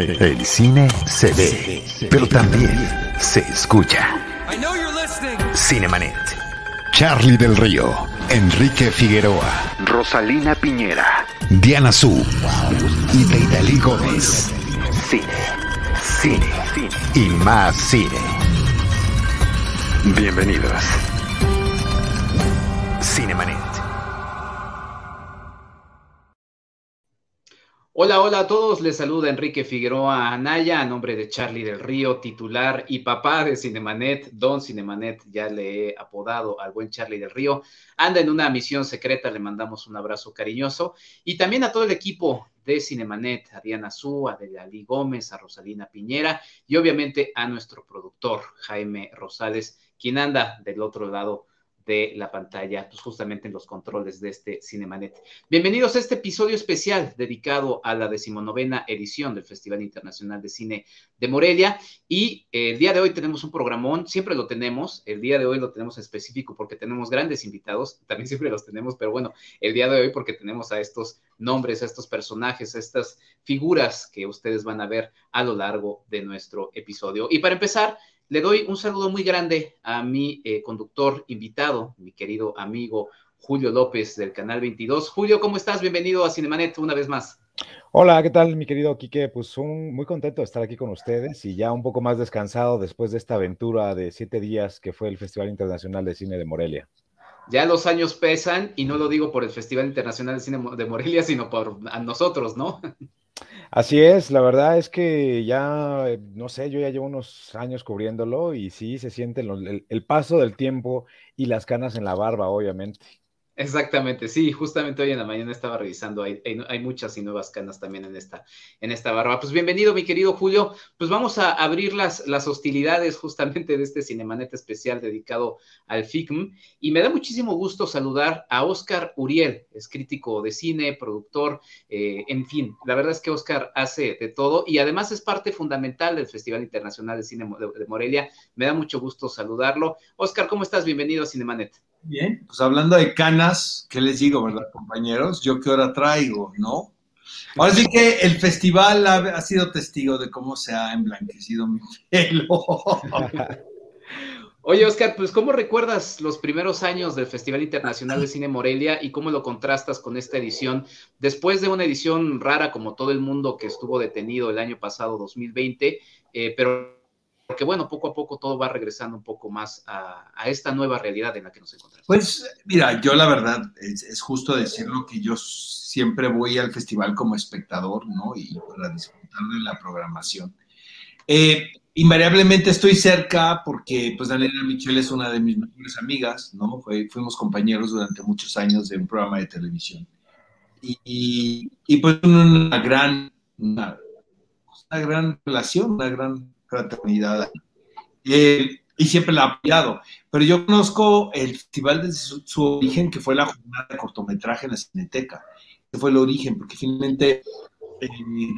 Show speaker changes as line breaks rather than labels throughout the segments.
El cine se ve, pero también se escucha. Cinemanet. Charlie del Río, Enrique Figueroa, Rosalina Piñera, Diana Su y Deidali Gómez. Cine, cine, cine y más cine. Bienvenidos. Cinemanet.
Hola, hola a todos. Les saluda Enrique Figueroa Anaya a nombre de Charlie del Río, titular y papá de Cinemanet. Don Cinemanet, ya le he apodado al buen Charlie del Río. Anda en una misión secreta, le mandamos un abrazo cariñoso. Y también a todo el equipo de Cinemanet, a Diana Su, a Delali Gómez, a Rosalina Piñera y obviamente a nuestro productor Jaime Rosales, quien anda del otro lado de la pantalla, pues justamente en los controles de este Cinemanet. Bienvenidos a este episodio especial dedicado a la decimonovena edición del Festival Internacional de Cine de Morelia. Y eh, el día de hoy tenemos un programón, siempre lo tenemos, el día de hoy lo tenemos específico porque tenemos grandes invitados, también siempre los tenemos, pero bueno, el día de hoy porque tenemos a estos nombres, a estos personajes, a estas figuras que ustedes van a ver a lo largo de nuestro episodio. Y para empezar, le doy un saludo muy grande a mi eh, conductor invitado, mi querido amigo Julio López del Canal 22. Julio, ¿cómo estás? Bienvenido a Cinemanet una vez más.
Hola, ¿qué tal, mi querido Quique? Pues muy contento de estar aquí con ustedes y ya un poco más descansado después de esta aventura de siete días que fue el Festival Internacional de Cine de Morelia.
Ya los años pesan y no lo digo por el Festival Internacional de Cine de Morelia, sino por nosotros, ¿no?
Así es, la verdad es que ya, eh, no sé, yo ya llevo unos años cubriéndolo y sí se siente el, paso del tiempo y las canas en la barba, obviamente.
Exactamente, sí, justamente hoy en la mañana estaba revisando, hay, muchas y nuevas canas también en esta, en esta barba. Pues bienvenido, mi querido Julio. Pues vamos a abrir las, las hostilidades justamente de este Cinemanet especial dedicado al FICM. Y me da muchísimo gusto saludar a Oscar Uriel, es crítico de cine, productor, eh, en fin, la verdad es que Oscar hace de todo y además es parte fundamental del Festival Internacional de Cine de Morelia. Me da mucho gusto saludarlo. Oscar, ¿cómo estás? Bienvenido a Cinemanet.
Bien, pues hablando de canas, ¿qué les digo, verdad, compañeros? Yo qué hora traigo, ¿no? Ahora sí que el festival ha, sido testigo de cómo se ha emblanquecido mi pelo.
Oye, Oscar, pues ¿cómo recuerdas los primeros años del Festival Internacional de Cine Morelia y cómo lo contrastas con esta edición? Después de una edición rara como todo el mundo que estuvo detenido el año pasado, 2020, eh, pero porque bueno, poco a poco todo va regresando un poco más a, esta nueva realidad en la que nos encontramos.
Pues mira, yo la verdad, es, justo decirlo que yo siempre voy al festival como espectador, ¿no? Y para disfrutar de la programación. Eh, invariablemente estoy cerca porque pues Daniela Michelle es una de mis mejores amigas, ¿no? fuimos compañeros durante muchos años de un programa de televisión. Y, y, pues una gran, una gran relación, una gran fraternidad. Eh, y siempre la ha apoyado. Pero yo conozco el festival desde su, origen, que fue la jornada de cortometraje en la Cineteca. que fue el origen, porque finalmente eh,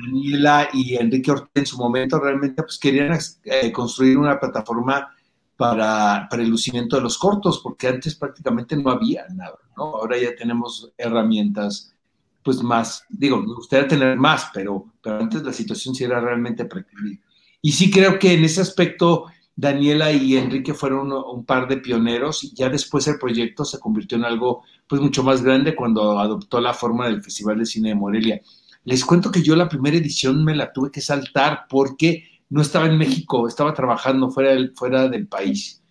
Daniela y Enrique Ortega en su momento realmente pues, querían eh, construir una plataforma para, para, el lucimiento de los cortos, porque antes prácticamente no había nada, ¿no? Ahora ya tenemos herramientas pues más, digo, me gustaría tener más, pero, pero antes la situación sí era realmente precaria. Y sí creo que en ese aspecto Daniela y Enrique fueron un, par de pioneros y ya después el proyecto se convirtió en algo pues mucho más grande cuando adoptó la forma del Festival de Cine de Morelia. Les cuento que yo la primera edición me la tuve que saltar porque no estaba en México, estaba trabajando fuera del, fuera del país.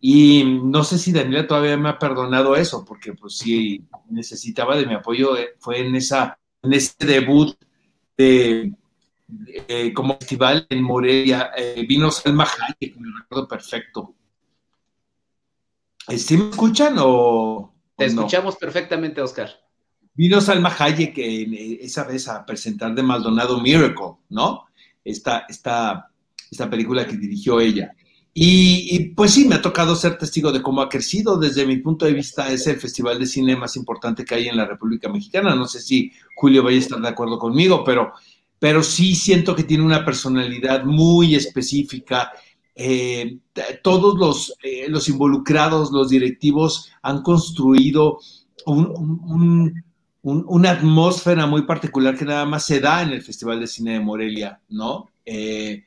Y no sé si Daniela todavía me ha perdonado eso, porque pues sí necesitaba de mi apoyo, eh, fue en, esa, en ese debut de, eh, como festival en Morelia. Eh, vino Salma Hayek, me recuerdo perfecto. ¿Sí me escuchan o.?
Te escuchamos perfectamente, Oscar.
Vino Salma Hayek eh, esa vez a presentar de Maldonado Miracle, ¿no? Esta, esta, esta película que dirigió ella. Y, y, pues sí, me ha tocado ser testigo de cómo ha crecido. Desde mi punto de vista, es el festival de cine más importante que hay en la República Mexicana. No sé si Julio vaya a estar de acuerdo conmigo, pero pero sí siento que tiene una personalidad muy específica. Eh, todos los, eh, los, involucrados, los directivos, han construido un, una atmósfera muy particular que nada más se da en el Festival de Cine de Morelia, ¿no? Eh,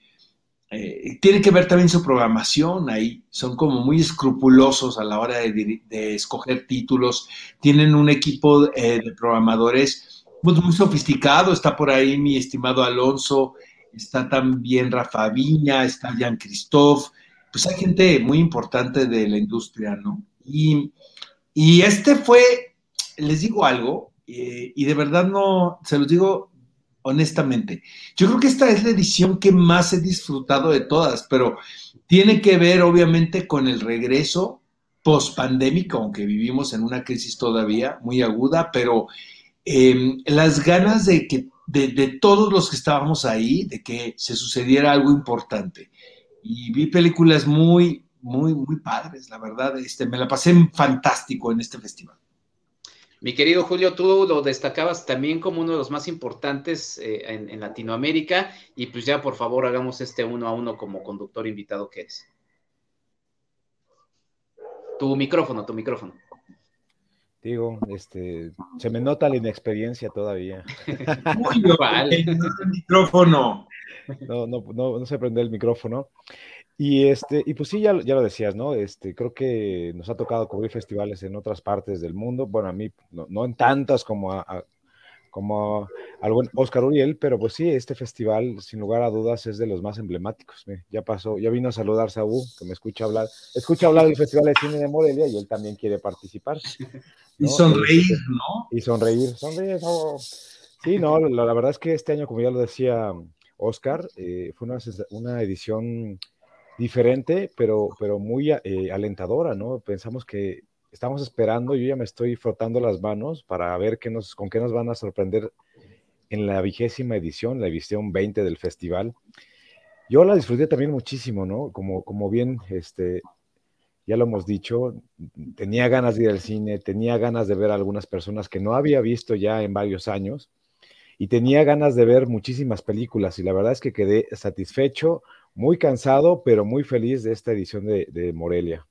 tiene que ver también su programación ahí, son como muy escrupulosos a la hora de, escoger títulos, tienen un equipo de programadores muy, muy, sofisticado, está por ahí mi estimado Alonso, está también Rafa Viña, está Jean Christophe, pues hay gente muy importante de la industria, ¿no? Y, y este fue, les digo algo, eh, y de verdad no, se los digo honestamente. Yo creo que esta es la edición que más he disfrutado de todas, pero tiene que ver obviamente con el regreso post-pandémico, aunque vivimos en una crisis todavía muy aguda, pero em, las ganas de que de, todos los que estábamos ahí, de que se sucediera algo importante. Y vi películas muy, muy, muy padres, la verdad. Este, me la pasé fantástico en este festival.
Mi querido Julio, tú lo destacabas también como uno de los más importantes eh, en, Latinoamérica y pues ya por favor hagamos este uno a uno como conductor invitado que eres. Tu micrófono, tu micrófono.
Digo, este, se me nota la inexperiencia todavía.
Muy el micrófono.
No, no, no, no se prende el micrófono. Y, este, y pues sí, ya, ya lo decías, ¿no? Este, creo que nos ha tocado cubrir festivales en otras partes del mundo. Bueno, a mí no, en tantas como a, como al buen Oscar Uriel, pero pues sí, este festival, sin lugar a dudas, es de los más emblemáticos. Ya pasó, ya vino a saludar Saúl, que me escucha hablar, escucha hablar del Festival de Cine de Morelia y él también quiere participar.
Y sonreír, ¿no?
Y sonreír, sonreír. Sí, no, la, verdad es que este año, como ya lo decía Oscar, eh, fue una, una edición diferente, pero, pero muy eh, alentadora, ¿no? Pensamos que estamos esperando, yo ya me estoy frotando las manos para ver qué nos, con qué nos van a sorprender en la vigésima edición, la edición 20 del festival. Yo la disfruté también muchísimo, ¿no? Como, como bien, este, ya lo hemos dicho, tenía ganas de ir al cine, tenía ganas de ver a algunas personas que no había visto ya en varios años y tenía ganas de ver muchísimas películas y la verdad es que quedé satisfecho, muy cansado, pero muy feliz de esta edición de, Morelia.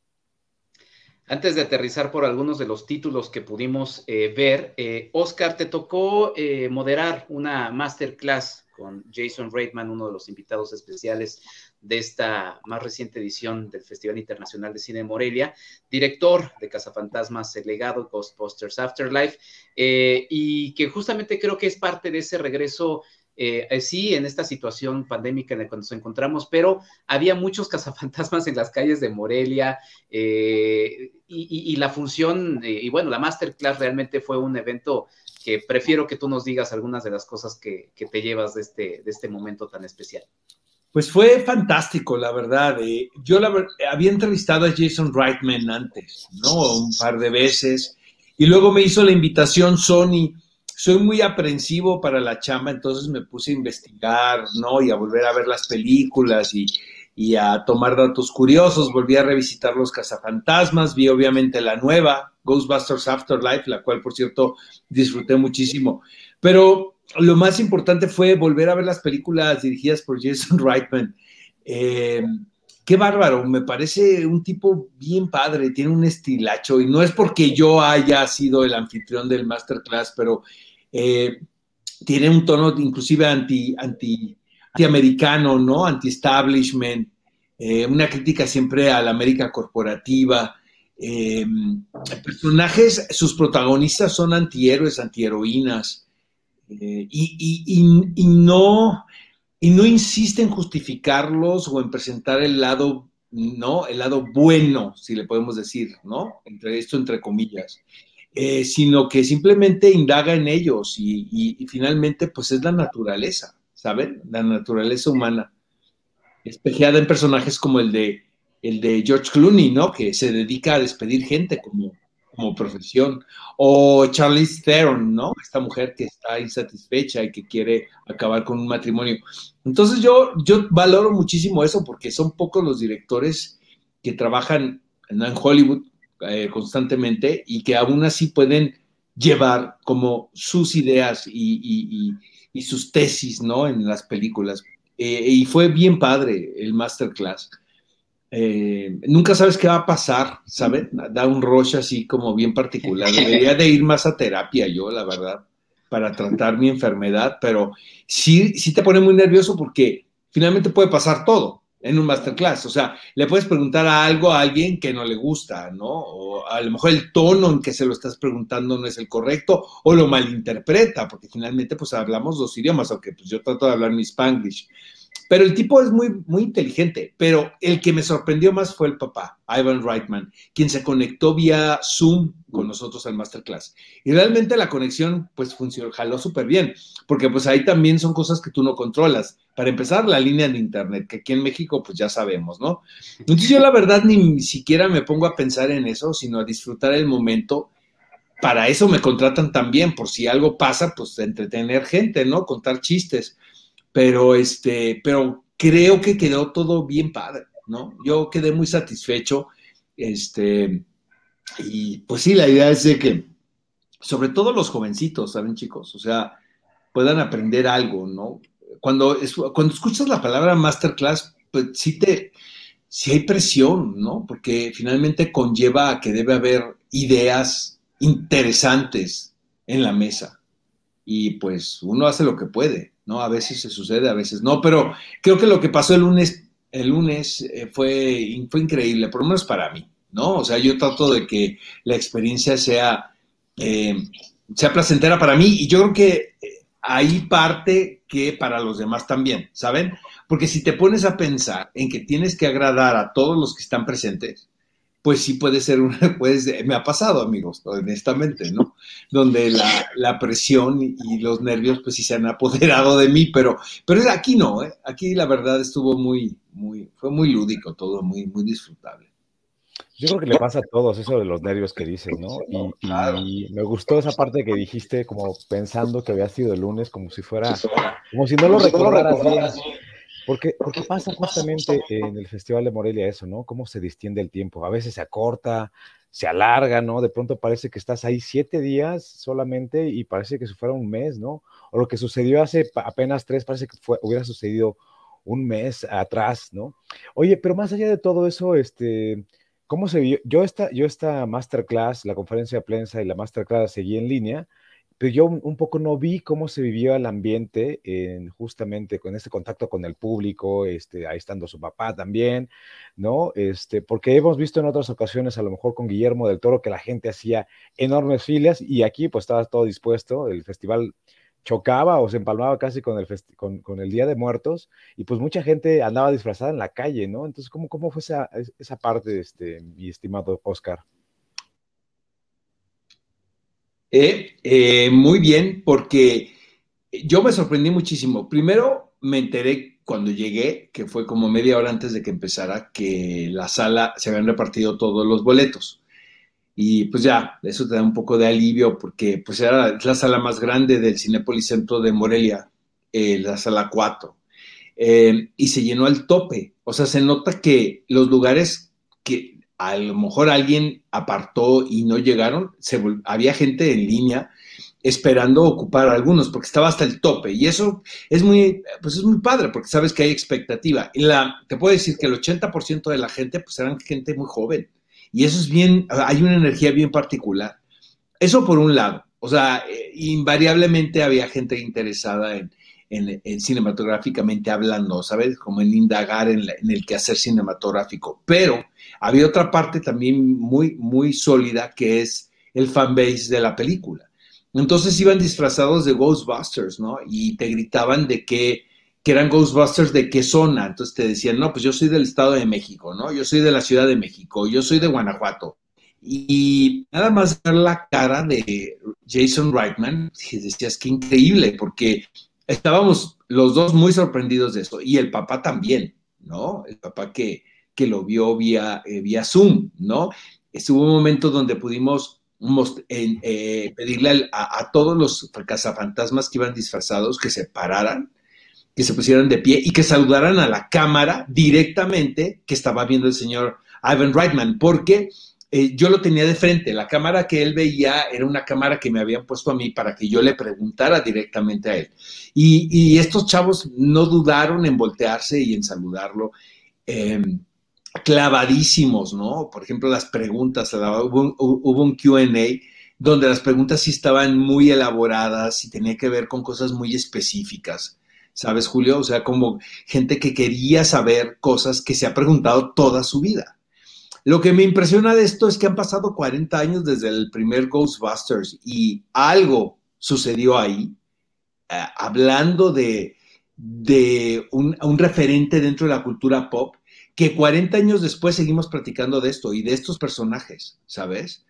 Antes de aterrizar por algunos de los títulos que pudimos eh, ver, eh, Oscar, te tocó eh, moderar una masterclass con Jason Reitman, uno de los invitados especiales de esta más reciente edición del Festival Internacional de Cine de Morelia, director de Cazafantasmas, El Legado, Ghostbusters Afterlife, y que justamente creo que es parte de ese regreso eh, eh, sí, en esta situación pandémica en la que nos encontramos, pero había muchos cazafantasmas en las calles de Morelia eh, y, la función, y bueno, la masterclass realmente fue un evento que prefiero que tú nos digas algunas de las cosas que, te llevas de este, de este momento tan especial.
Pues fue fantástico, la verdad. yo había entrevistado a Jason Reitman antes, ¿no? Un par de veces. Y luego me hizo la invitación Sony soy muy aprensivo para la chamba, entonces me puse a investigar, ¿no? Y a volver a ver las películas y, a tomar datos curiosos. Volví a revisitar Los Cazafantasmas, vi obviamente la nueva, Ghostbusters Afterlife, la cual, por cierto, disfruté muchísimo. Pero lo más importante fue volver a ver las películas dirigidas por Jason Reitman. Eh, qué bárbaro, me parece un tipo bien padre, tiene un estilacho y no es porque yo haya sido el anfitrión del masterclass, pero eh, tiene un tono inclusive anti, anti, anti-americano, ¿no? Anti-establishment, eh, una crítica siempre a la América corporativa. Eh, personajes, sus protagonistas son antihéroes, antiheroínas, y, y, y, no, y no insiste en justificarlos o en presentar el lado, ¿no? El lado bueno, si le podemos decir, ¿no? Entre esto, entre comillas. Eh, sino que simplemente indaga en ellos y, finalmente pues es la naturaleza, ¿saben? La naturaleza humana, espejada en personajes como el de, el de George Clooney, ¿no? Que se dedica a despedir gente como, como profesión, o Charlize Theron, ¿no? Esta mujer que está insatisfecha y que quiere acabar con un matrimonio. Entonces yo, yo valoro muchísimo eso porque son pocos los directores que trabajan en Hollywood eh, constantemente y que aún así pueden llevar como sus ideas y, sus tesis, ¿no? En las películas. Eh, y fue bien padre el masterclass. eh, nunca sabes qué va a pasar, ¿sabes? Da un rush así como bien particular. Debería de ir más a terapia yo, la verdad, para tratar mi enfermedad, pero sí, sí te pone muy nervioso porque finalmente puede pasar todo en un masterclass. O sea, le puedes preguntar a algo a alguien que no le gusta, ¿no? O a lo mejor el tono en que se lo estás preguntando no es el correcto o lo malinterpreta, porque finalmente pues hablamos dos idiomas, aunque pues yo trato de hablar mi spanglish. Pero el tipo es muy, muy inteligente, pero el que me sorprendió más fue el papá, Ivan Reitman, quien se conectó vía Zoom con nosotros al masterclass. Y realmente la conexión pues funcionó, jaló súper bien, porque pues ahí también son cosas que tú no controlas. Para empezar, la línea de internet, que aquí en México pues ya sabemos, ¿no? Entonces yo la verdad ni siquiera me pongo a pensar en eso, sino a disfrutar el momento. Para eso me contratan también, por si algo pasa, pues entretener gente, ¿no? Contar chistes pero este, pero creo que quedó todo bien padre, ¿no? Yo quedé muy satisfecho, este, y pues sí, la idea es de que, sobre todo los jovencitos, ¿saben, chicos? O sea, puedan aprender algo, ¿no? Cuando, cuando escuchas la palabra masterclass, pues sí te, sí hay presión, ¿no? Porque finalmente conlleva a que debe haber ideas interesantes en la mesa. Y pues uno hace lo que puede. ¿no? A veces se sucede, a veces no, pero creo que lo que pasó el lunes, el lunes eh, fue, fue increíble, por lo menos para mí, ¿no? O sea, yo trato de que la experiencia sea, eh, sea placentera para mí y yo creo que eh, hay parte que para los demás también, ¿saben? Porque si te pones a pensar en que tienes que agradar a todos los que están presentes, pues sí puede ser una, pues me ha pasado, amigos, honestamente, ¿no? Donde la, presión y los nervios, pues sí se han apoderado de mí, pero, pero aquí no, ¿eh? Aquí la verdad estuvo muy, muy, fue muy lúdico todo, muy, muy disfrutable.
Yo creo que le pasa a todos eso de los nervios que dices, ¿no? Y, y, me gustó esa parte que dijiste, como pensando que había sido el lunes, como si fuera, como si no lo recordaras porque, porque pasa justamente en el Festival de Morelia eso, ¿no? Cómo se distiende el tiempo. A veces se acorta, se alarga, ¿no? De pronto parece que estás ahí siete días solamente y parece que si fuera un mes, ¿no? O lo que sucedió hace apenas tres, parece que fue, hubiera sucedido un mes atrás, ¿no? Oye, pero más allá de todo eso, este, ¿cómo se vio? Yo esta, yo esta masterclass, la conferencia de prensa y la masterclass seguí en línea, pero yo un poco no vi cómo se vivió el ambiente en, justamente con este contacto con el público, este, ahí estando su papá también, ¿no? Este, porque hemos visto en otras ocasiones, a lo mejor con Guillermo del Toro, que la gente hacía enormes filas y aquí pues estaba todo dispuesto, el festival chocaba o se empalmaba casi con el, con, con, el Día de Muertos y pues mucha gente andaba disfrazada en la calle, ¿no? Entonces, ¿cómo, cómo fue esa, esa parte, este, mi estimado Oscar?
Eh, eh, muy bien, porque yo me sorprendí muchísimo. Primero me enteré cuando llegué, que fue como media hora antes de que empezara, que la sala se habían repartido todos los boletos. Y pues ya, eso te da un poco de alivio porque pues era la sala más grande del Cinépolis Centro de Morelia, eh, la sala 4. y se llenó al tope. O sea, se nota que los lugares que a lo mejor alguien apartó y no llegaron, había gente en línea esperando ocupar algunos porque estaba hasta el tope. Y eso es muy pues es muy padre porque sabes que hay expectativa. Y la te puedo decir que el 80% de la gente pues eran gente muy joven. Y eso es bien hay una energía bien particular. Eso por un lado. O sea eh, invariablemente había gente interesada en, en, cinematográficamente hablando, ¿sabes? Como en indagar en, en, el quehacer cinematográfico. Pero había otra parte también muy, muy sólida que es el fanbase de la película. Entonces iban disfrazados de Ghostbusters, ¿no? Y te gritaban de que, que eran Ghostbusters de qué zona. Entonces te decían, no, pues yo soy del Estado de México, ¿no? Yo soy de la Ciudad de México, yo soy de Guanajuato. Y nada más ver la cara de Jason Reitman, decías que increíble, porque estábamos los dos muy sorprendidos de eso, y el papá también, ¿no? El papá que, que lo vio vía, eh, vía Zoom, ¿no? Estuvo un momento donde pudimos eh, pedirle a, todos los cazafantasmas que iban disfrazados que se pararan, que se pusieran de pie y que saludaran a la cámara directamente que estaba viendo el señor Ivan Reitman, porque eh, yo lo tenía de frente. La cámara que él veía era una cámara que me habían puesto a mí para que yo le preguntara directamente a él. Y, estos chavos no dudaron en voltearse y en saludarlo. Em, clavadísimos, ¿no? Por ejemplo, las preguntas, hubo, un QA donde las preguntas sí estaban muy elaboradas y tenía que ver con cosas muy específicas. ¿Sabes, Julio? O sea, como gente que quería saber cosas que se ha preguntado toda su vida. Lo que me impresiona de esto es que han pasado 40 años desde el primer Ghostbusters y algo sucedió ahí, eh, hablando de, un, referente dentro de la cultura pop, que 40 años después seguimos platicando de esto y de estos personajes, ¿sabes?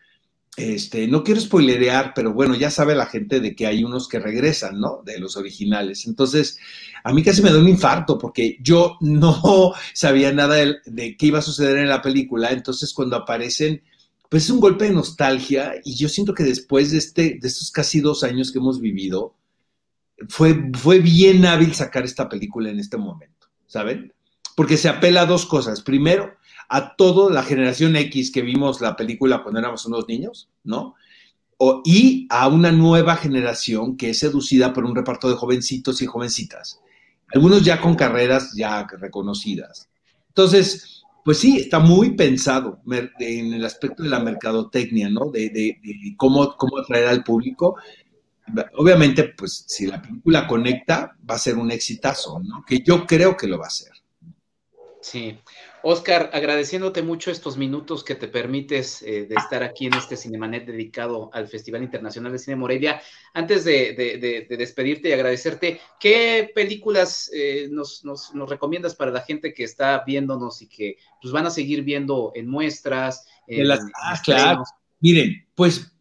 Este, no quiero spoilerear, pero bueno, ya sabe la gente de que hay unos que regresan, ¿no? De los originales. Entonces, a mí casi me da un infarto porque yo no sabía nada de, qué iba a suceder en la película. Entonces, cuando aparecen, pues es un golpe de nostalgia y yo siento que después de, este, de estos casi dos años que hemos vivido, fue, fue bien hábil sacar esta película en este momento, ¿saben? Porque se apela a dos cosas. Primero, a toda la generación X que vimos la película cuando éramos unos niños, ¿no? O, y a una nueva generación que es seducida por un reparto de jovencitos y jovencitas, algunos ya con carreras ya reconocidas. Entonces, pues sí, está muy pensado en el aspecto de la mercadotecnia, ¿no? De, cómo, cómo atraer al público. Obviamente, pues si la película conecta, va a ser un exitazo, ¿no? Que yo creo que lo va a ser.
Sí. Oscar, agradeciéndote mucho estos minutos que te permites eh, de estar aquí en este Cinemanet dedicado al Festival Internacional de Cine Morelia. Antes de, despedirte y agradecerte, ¿qué películas eh, nos, recomiendas para la gente que está viéndonos y que pues, van a seguir viendo en muestras?
ah, claro. Miren, pues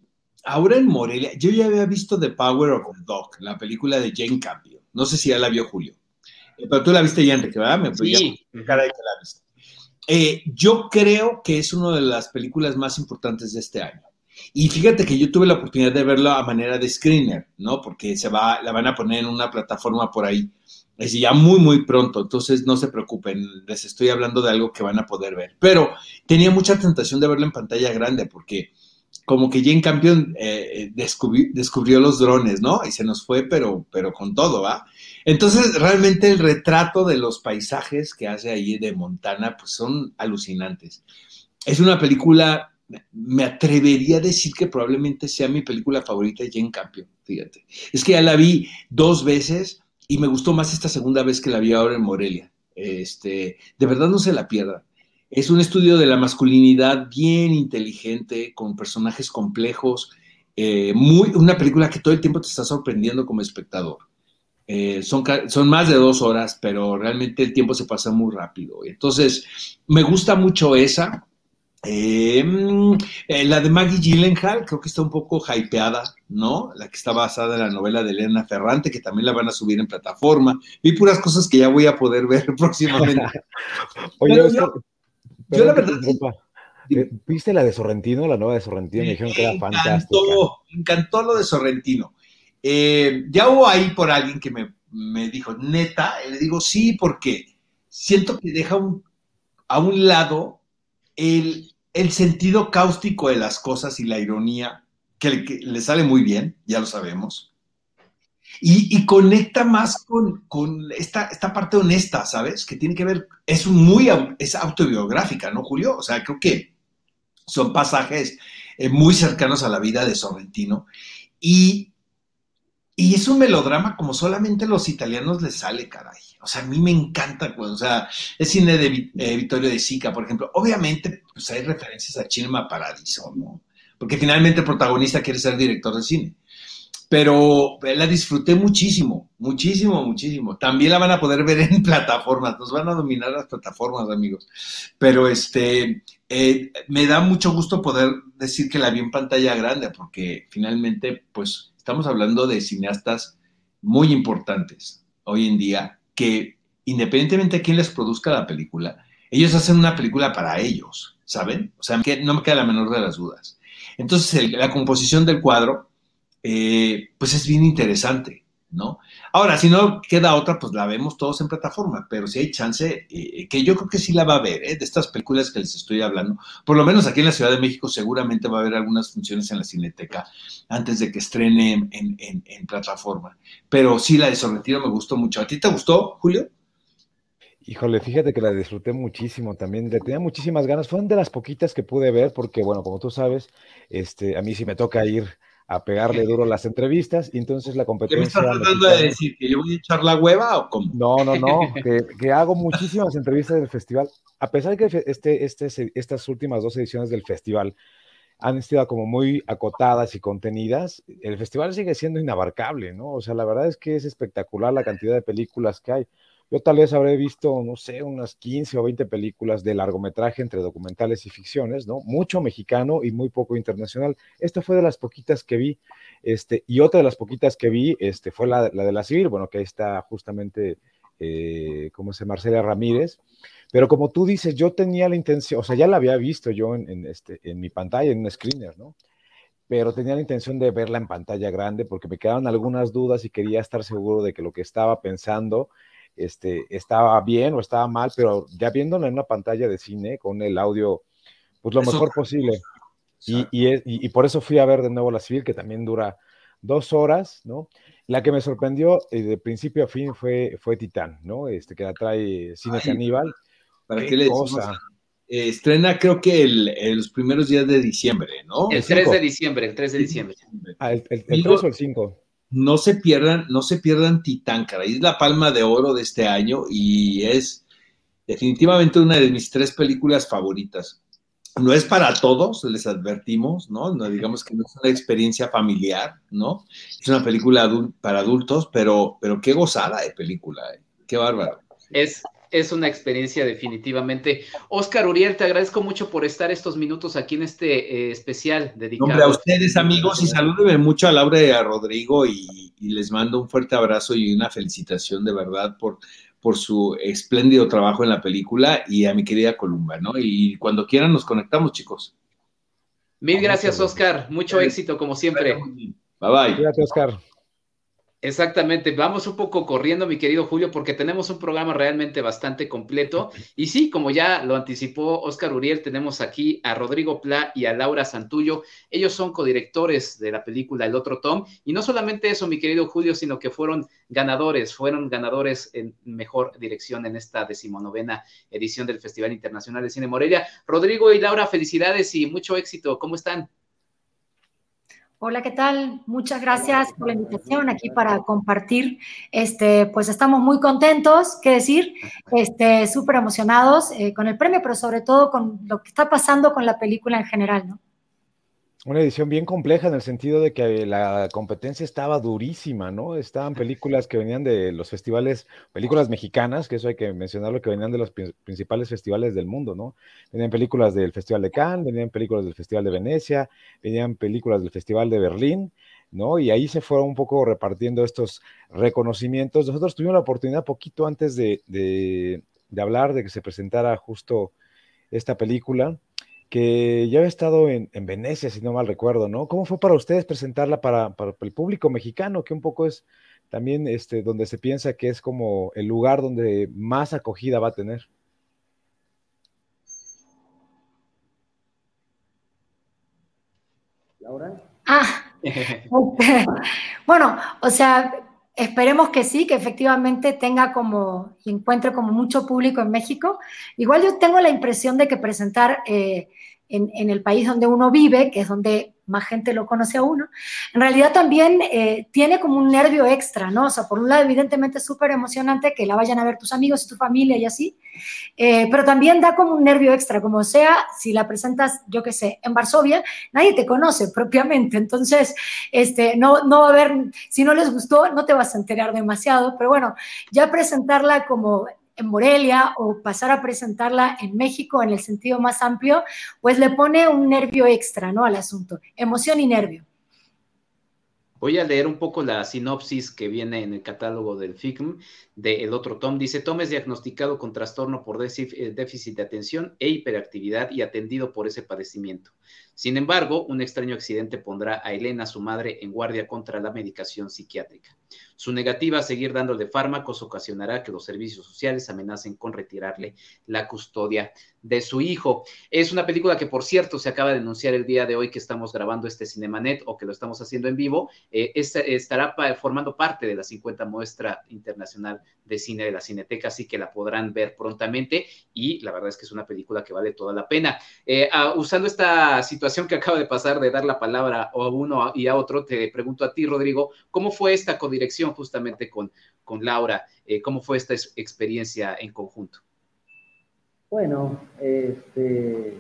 ahora en Morelia, yo ya había visto The Power of the Dog, la película de Jane Campion. No sé si ya la vio Julio. Pero tú la viste ya, Enrique, ¿verdad? Me
sí.
cara de que la viste. Eh, yo creo que es una de las películas más importantes de este año. Y fíjate que yo tuve la oportunidad de verlo a manera de screener, ¿no? Porque se va, la van a poner en una plataforma por ahí. Es ya muy, muy pronto. Entonces no se preocupen, les estoy hablando de algo que van a poder ver. Pero tenía mucha tentación de verlo en pantalla grande porque como que Jane Campion eh, eh, descubrió, los drones, ¿no? Y se nos fue, pero, pero con todo, ¿va? Entonces, realmente el retrato de los paisajes que hace ahí de Montana, pues son alucinantes. Es una película, me atrevería a decir que probablemente sea mi película favorita de Jane Campion, fíjate. Es que ya la vi dos veces y me gustó más esta segunda vez que la vi ahora en Morelia. Este, de verdad no se la pierda. Es un estudio de la masculinidad bien inteligente, con personajes complejos, eh, muy, una película que todo el tiempo te está sorprendiendo como espectador. Eh, son, son más de dos horas, pero realmente el tiempo se pasa muy rápido. Entonces, me gusta mucho esa. Eh, mm, eh, la de Maggie Gyllenhaal, creo que está un poco hypeada, ¿no? La que está basada en la novela de Elena Ferrante, que también la van a subir en plataforma. Vi puras cosas que ya voy a poder ver próximamente.
Oye, yo, la verdad. ¿Viste la de Sorrentino, la nueva de Sorrentino? Me dijeron que era fantástica.
Me encantó lo de Sorrentino. Eh, ya hubo ahí por alguien que me, dijo, neta, le digo, sí, porque siento que deja a un lado el, sentido cáustico de las cosas y la ironía, que le, sale muy bien, ya lo sabemos. Y, conecta más con, esta, esta, parte honesta, ¿sabes? Que tiene que ver, es muy, es autobiográfica, ¿no, Julio? O sea, creo que son pasajes eh, muy cercanos a la vida de Sorrentino. Y y es un melodrama como solamente los italianos les sale, caray. O sea, a mí me encanta, pues, o sea, es cine de eh, Vittorio de Sica, por ejemplo. Obviamente, pues hay referencias a Cinema Paradiso, ¿no? Porque finalmente el protagonista quiere ser director de cine. Pero eh, la disfruté muchísimo, muchísimo, muchísimo. También la van a poder ver en plataformas, nos van a dominar las plataformas, amigos. Pero este, eh, me da mucho gusto poder decir que la vi en pantalla grande, porque finalmente, pues, Estamos hablando de cineastas muy importantes hoy en día que independientemente de quién les produzca la película, ellos hacen una película para ellos, ¿saben? O sea, no me queda la menor de las dudas. Entonces, la composición del cuadro, eh, pues es bien interesante. ¿No? Ahora, si no queda otra, pues la vemos todos en plataforma, pero si hay chance, eh, que yo creo que sí la va a ver, ¿eh? de estas películas que les estoy hablando, por lo menos aquí en la Ciudad de México seguramente va a haber algunas funciones en la Cineteca antes de que estrene en, plataforma, pero sí la de Sorrentino me gustó mucho. ¿A ti te gustó, Julio?
Híjole, fíjate que la disfruté muchísimo también, tenía muchísimas ganas, fueron de las poquitas que pude ver porque, bueno, como tú sabes, este, a mí sí me toca ir a pegarle duro las entrevistas y entonces la competencia... ¿Qué me
estás tratando de decir? ¿Que yo voy a echar la hueva o cómo?
No, no, no, que, hago muchísimas entrevistas del festival, a pesar de que este, este, estas últimas dos ediciones del festival han sido como muy acotadas y contenidas, el festival sigue siendo inabarcable, ¿no? O sea, la verdad es que es espectacular la cantidad de películas que hay. Yo tal vez habré visto, no sé, unas 15 o 20 películas de largometraje entre documentales y ficciones, ¿no? Mucho mexicano y muy poco internacional. Esta fue de las poquitas que vi, este, y otra de las poquitas que vi, este, fue la, de la civil, bueno, que ahí está justamente, eh, ¿cómo se Marcela Ramírez. Pero como tú dices, yo tenía la intención, o sea, ya la había visto yo en, este, en mi pantalla, en un screener, ¿no? Pero tenía la intención de verla en pantalla grande porque me quedaban algunas dudas y quería estar seguro de que lo que estaba pensando este, estaba bien o estaba mal, pero ya viéndolo en una pantalla de cine con el audio, pues lo mejor posible. Y, y, por eso fui a ver de nuevo la civil, que también dura dos horas, ¿no? La que me sorprendió eh, de principio a fin fue, fue Titán, ¿no? Este, que la trae Cine Caníbal.
¿Para qué, le eh, estrena creo que el, los primeros días de diciembre, ¿no?
El, 3 de diciembre, el 3 de diciembre.
Ah, el, el, 3 o el 5
no se pierdan, no se pierdan Titán, cara. Es la palma de oro de este año y es definitivamente una de mis tres películas favoritas. No es para todos, les advertimos, ¿no? no digamos que no es una experiencia familiar, ¿no? Es una película para adultos, pero, pero qué gozada de película, ¿eh? qué bárbaro.
Es, es una experiencia definitivamente. Oscar Uriel, te agradezco mucho por estar estos minutos aquí en este eh, especial dedicado.
a ustedes, amigos, y salúdenme mucho a Laura y a Rodrigo y, les mando un fuerte abrazo y una felicitación de verdad por, por su espléndido trabajo en la película y a mi querida Columba, ¿no? Y cuando quieran nos conectamos, chicos.
Mil gracias, Oscar. Mucho éxito, como siempre.
Bye bye.
Cuídate, Oscar.
Exactamente, vamos un poco corriendo, mi querido Julio, porque tenemos un programa realmente bastante completo. Y sí, como ya lo anticipó Oscar Uriel, tenemos aquí a Rodrigo Pla y a Laura Santullo. Ellos son codirectores de la película El Otro Tom. Y no solamente eso, mi querido Julio, sino que fueron ganadores, fueron ganadores en mejor dirección en esta decimonovena edición del Festival Internacional de Cine Morelia. Rodrigo y Laura, felicidades y mucho éxito. ¿Cómo están?
Hola, ¿qué tal? Muchas gracias por la invitación aquí para compartir. Este, pues estamos muy contentos, qué decir, este, súper emocionados eh, con el premio, pero sobre todo con lo que está pasando con la película en general, ¿no?
Una edición bien compleja en el sentido de que la competencia estaba durísima, ¿no? Estaban películas que venían de los festivales, películas mexicanas, que eso hay que mencionarlo, que venían de los principales festivales del mundo, ¿no? Venían películas del Festival de Cannes, venían películas del Festival de Venecia, venían películas del Festival de Berlín, ¿no? Y ahí se fueron un poco repartiendo estos reconocimientos. Nosotros tuvimos la oportunidad poquito antes de, de, de hablar, de que se presentara justo esta película que ya había estado en, Venecia, si no mal recuerdo, ¿no? ¿Cómo fue para ustedes presentarla para, el público mexicano, que un poco es también este, donde se piensa que es como el lugar donde más acogida va a tener?
Laura. Ah, bueno, o sea, Esperemos que sí, que efectivamente tenga como encuentre como mucho público en México. Igual yo tengo la impresión de que presentar eh, en, el país donde uno vive, que es donde más gente lo conoce a uno, en realidad también eh, tiene como un nervio extra, ¿no? O sea, por un lado, evidentemente es súper emocionante que la vayan a ver tus amigos y tu familia y así, eh, pero también da como un nervio extra, como sea, si la presentas, yo qué sé, en Varsovia, nadie te conoce propiamente, entonces, este, no, no va a haber, si no les gustó, no te vas a enterar demasiado, pero bueno, ya presentarla como en Morelia o pasar a presentarla en México en el sentido más amplio, pues le pone un nervio extra, ¿no? Al asunto, emoción y nervio.
Voy a leer un poco la sinopsis que viene en el catálogo del FICM de El Otro Tom. Dice, Tom es diagnosticado con trastorno por eh, déficit de atención e hiperactividad y atendido por ese padecimiento. Sin embargo, un extraño accidente pondrá a Elena, su madre, en guardia contra la medicación psiquiátrica. Su negativa a seguir dándole fármacos ocasionará que los servicios sociales amenacen con retirarle la custodia de su hijo. Es una película que, por cierto, se acaba de anunciar el día de hoy que estamos grabando este Cinemanet o que lo estamos haciendo en vivo. Eh, estará formando parte de la 50 muestra internacional de cine de la Cineteca, así que la podrán ver prontamente y la verdad es que es una película que vale toda la pena. Eh, ah, usando esta situación que acaba de pasar de dar la palabra a uno y a otro, te pregunto a ti, Rodrigo, ¿cómo fue esta codirección justamente con, con Laura? Eh, ¿Cómo fue esta experiencia en conjunto?
Bueno, este,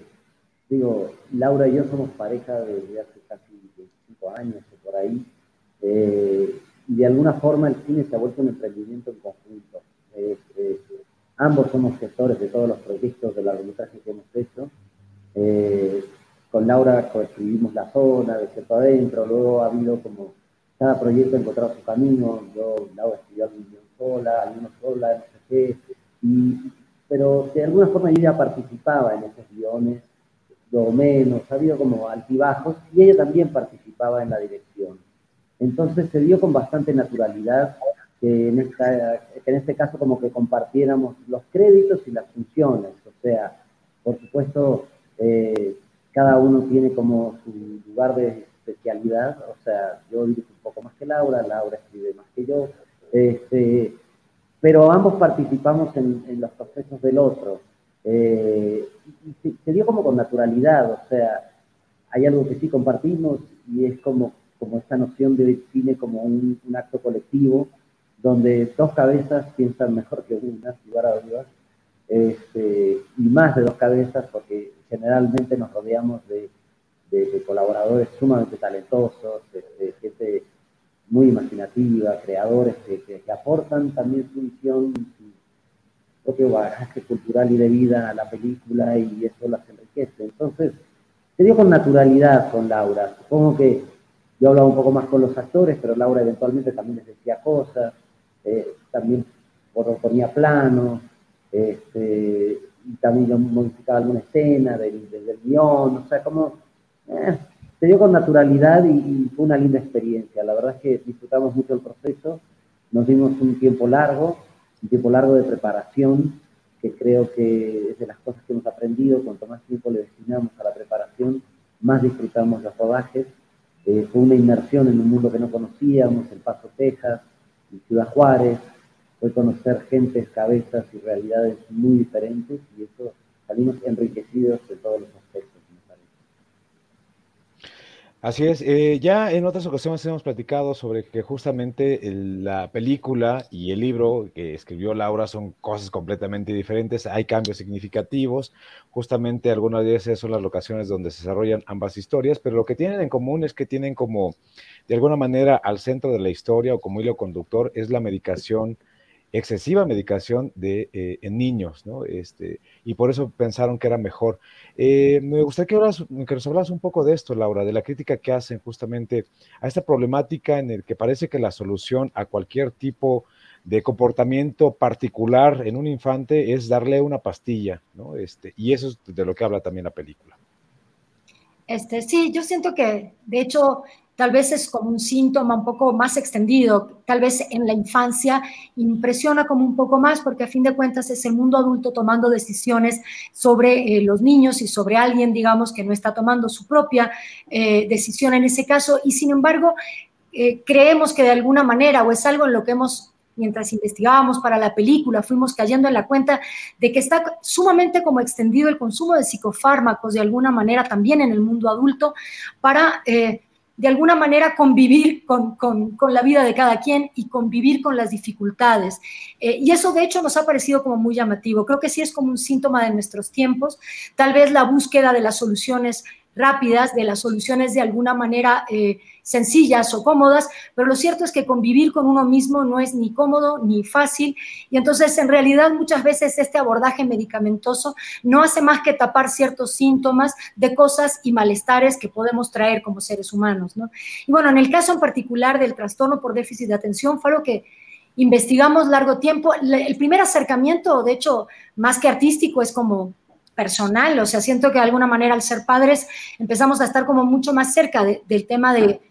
digo, Laura y yo somos pareja desde hace casi 25 años o por ahí. Eh, y de alguna forma el cine se ha vuelto un emprendimiento en conjunto. Este, ambos somos gestores de todos los proyectos de largometraje que hemos hecho. Eh, con Laura coescribimos La Zona, de cierto adentro, luego ha habido como cada proyecto ha encontrado su camino, yo, Laura escribió algún guion sola, algunos sola, no sé qué, y pero de alguna forma yo ya participaba en esos guiones, lo menos, ha habido como altibajos, y ella también participaba en la dirección. Entonces se dio con bastante naturalidad que en, en este caso como que compartiéramos los créditos y las funciones, o sea, por supuesto, eh, cada uno tiene como su lugar de especialidad, o sea, yo dirijo un poco más que Laura, Laura escribe más que yo, este, pero ambos participamos en, los procesos del otro. Eh, y se, dio como con naturalidad, o sea, hay algo que sí compartimos y es como, como esta noción de cine como un, acto colectivo, donde dos cabezas piensan mejor que una, lugar a este, y más de dos cabezas, porque generalmente nos rodeamos de, colaboradores sumamente talentosos, gente muy imaginativa, creadores que, aportan también su visión, su propio bagaje cultural y de vida a la película y eso las enriquece. Entonces, se dio con naturalidad con Laura. Supongo que yo hablaba un poco más con los actores, pero Laura eventualmente también les decía cosas, eh, también ponía planos, este, y también modificaba alguna escena del, guion, o sea, como... Eh, se dio con naturalidad y, fue una linda experiencia. La verdad es que disfrutamos mucho el proceso, nos dimos un tiempo largo, un tiempo largo de preparación, que creo que es de las cosas que hemos aprendido, cuanto más tiempo le destinamos a la preparación, más disfrutamos los rodajes. Eh, fue una inmersión en un mundo que no conocíamos, El Paso, Texas, en Ciudad Juárez, fue conocer gentes, cabezas y realidades muy diferentes y eso salimos enriquecidos de todos los aspectos.
Así es, eh, ya en otras ocasiones hemos platicado sobre que justamente la película y el libro que escribió Laura son cosas completamente diferentes, hay cambios significativos, justamente algunas de esas son las locaciones donde se desarrollan ambas historias, pero lo que tienen en común es que tienen como, de alguna manera, al centro de la historia o como hilo conductor es la medicación excesiva medicación de, eh, en niños, ¿no? Este, y por eso pensaron que era mejor. Eh, me gustaría que, que nos hablas un poco de esto, Laura, de la crítica que hacen justamente a esta problemática en el que parece que la solución a cualquier tipo de comportamiento particular en un infante es darle una pastilla, ¿no? Este, y eso es de lo que habla también la película.
Este, sí, yo siento que, de hecho, tal vez es como un síntoma un poco más extendido, tal vez en la infancia impresiona como un poco más porque a fin de cuentas es el mundo adulto tomando decisiones sobre eh, los niños y sobre alguien, digamos, que no está tomando su propia eh, decisión en ese caso. Y sin embargo eh, creemos que de alguna manera o es algo en lo que hemos mientras investigábamos para la película, fuimos cayendo en la cuenta de que está sumamente como extendido el consumo de psicofármacos de alguna manera también en el mundo adulto para de alguna manera convivir con, la vida de cada quien y convivir con las dificultades. Eh, y eso de hecho nos ha parecido como muy llamativo. Creo que sí es como un síntoma de nuestros tiempos. Tal vez la búsqueda de las soluciones rápidas, de las soluciones de alguna manera eh, sencillas o cómodas, pero lo cierto es que convivir con uno mismo no es ni cómodo ni fácil y entonces en realidad muchas veces este abordaje medicamentoso no hace más que tapar ciertos síntomas de cosas y malestares que podemos traer como seres humanos. Y bueno, en el caso en particular del trastorno por déficit de atención fue lo que investigamos largo tiempo. El primer acercamiento, de hecho, más que artístico, es como personal, o sea, siento que de alguna manera al ser padres empezamos a estar como mucho más cerca del tema de,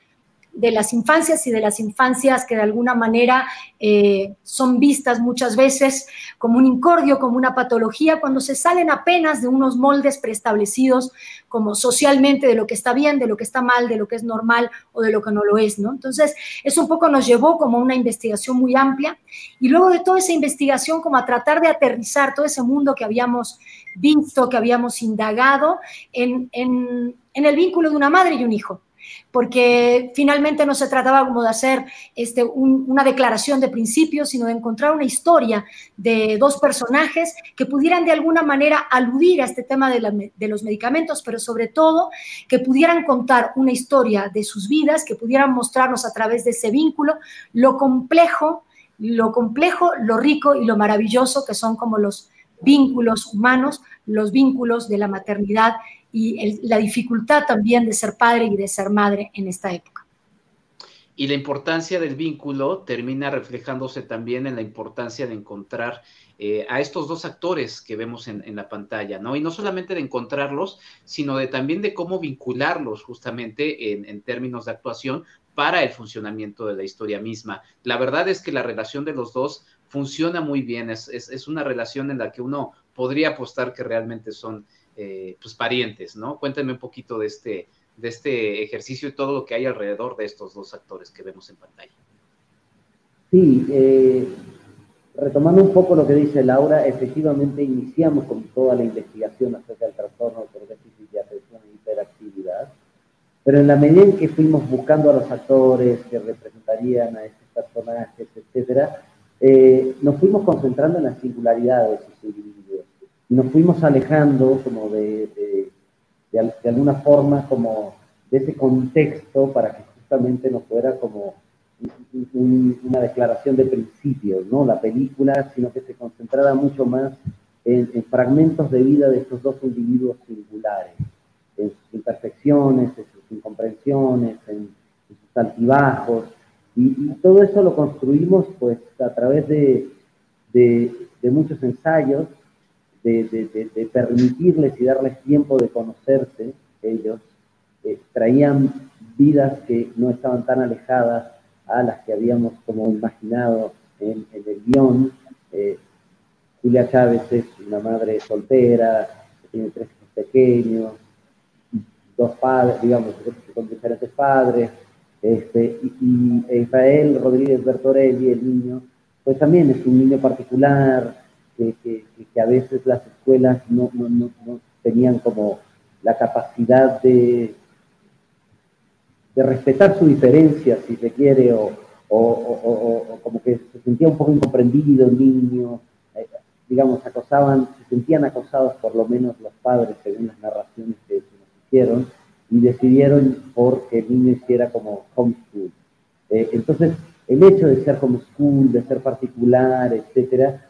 de las infancias y de las infancias que de alguna manera eh, son vistas muchas veces como un incordio, como una patología, cuando se salen apenas de unos moldes preestablecidos como socialmente de lo que está bien, de lo que está mal, de lo que es normal o de lo que no lo es, ¿no? Entonces, eso un poco nos llevó como una investigación muy amplia y luego de toda esa investigación como a tratar de aterrizar todo ese mundo que habíamos visto, que habíamos indagado en, en el vínculo de una madre y un hijo porque finalmente no se trataba como de hacer este, una declaración de principios, sino de encontrar una historia de dos personajes que pudieran de alguna manera aludir a este tema de, de los medicamentos, pero sobre todo que pudieran contar una historia de sus vidas, que pudieran mostrarnos a través de ese vínculo lo complejo, lo complejo, lo rico y lo maravilloso que son como los vínculos humanos, los vínculos de la maternidad y la dificultad también de ser padre y de ser madre en esta época.
Y la importancia del vínculo termina reflejándose también en la importancia de encontrar eh, a estos dos actores que vemos en, la pantalla, ¿no? Y no solamente de encontrarlos, sino de también de cómo vincularlos justamente en, términos de actuación para el funcionamiento de la historia misma. La verdad es que la relación de los dos funciona muy bien, es, es una relación en la que uno podría apostar que realmente son eh, pues, parientes, ¿no? Cuéntenme un poquito de este, de este ejercicio y todo lo que hay alrededor de estos dos actores que vemos en pantalla.
Sí, eh, retomando un poco lo que dice Laura, efectivamente iniciamos con toda la investigación acerca del trastorno por déficit de atención e hiperactividad, pero en la medida en que fuimos buscando a los actores que representarían a estos personajes, etcétera, eh, nos fuimos concentrando en las singularidades individuos y nos fuimos alejando como de, de, alguna forma como de ese contexto para que justamente nos fuera como una declaración de principios, ¿no? La película, sino que se concentrara mucho más en, fragmentos de vida de estos dos individuos singulares, en sus imperfecciones, en sus incomprensiones, en, sus altibajos, y, todo eso lo construimos pues a través de, de, de muchos ensayos de, permitirles y darles tiempo de conocerse ellos, eh, traían vidas que no estaban tan alejadas a las que habíamos como imaginado en, el guion. Eh, Julia Chávez es una madre soltera, tiene tres hijos pequeños, dos padres, digamos, con diferentes padres, este, y, Israel Rodríguez Bertorelli, el niño, pues también es un niño particular, que, a veces las escuelas no, tenían como la capacidad de, de respetar su diferencia, si se quiere, o, como que se sentía un poco incomprendido el niño, eh, digamos, acosaban, se sentían acosados por lo menos los padres, según las narraciones que, nos hicieron, y decidieron por que el niño hiciera como homeschool. Eh, entonces, el hecho de ser homeschool, de ser particular, etcétera,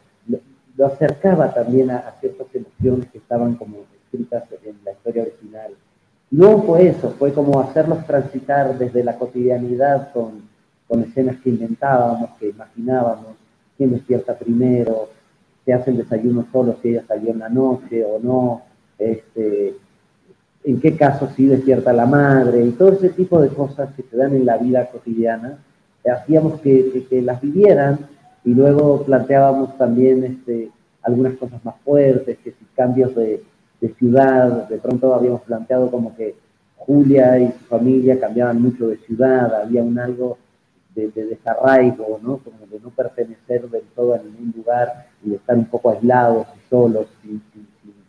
lo acercaba también a, ciertas emociones que estaban como escritas en la historia original. No fue eso, fue como hacerlos transitar desde la cotidianidad con, escenas que inventábamos, que imaginábamos, quién despierta primero, se hace el desayuno solo si ella salió en la noche o no, este, en qué caso sí despierta la madre, y todo ese tipo de cosas que se dan en la vida cotidiana, hacíamos que, que las vivieran y luego planteábamos también este, algunas cosas más fuertes, que si cambios de, ciudad, de pronto habíamos planteado como que Julia y su familia cambiaban mucho de ciudad, había un algo de, desarraigo, ¿no? como de no pertenecer del todo a ningún lugar y de estar un poco aislados y solos, sin,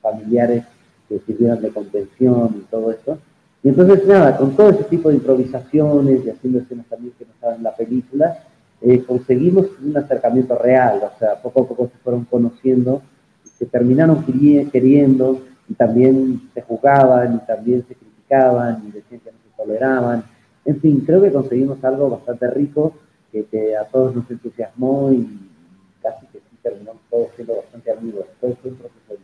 familiares que sirvieran de contención y todo eso. Y entonces, nada, con todo ese tipo de improvisaciones y haciendo escenas también que no estaban en la película, eh, conseguimos un acercamiento real, o sea, poco a poco se fueron conociendo, se terminaron queriendo y también se juzgaban y también se criticaban y decían que no se toleraban. En fin, creo que conseguimos algo bastante rico que, a todos nos entusiasmó y casi que sí terminamos todos siendo bastante amigos. Fue un proceso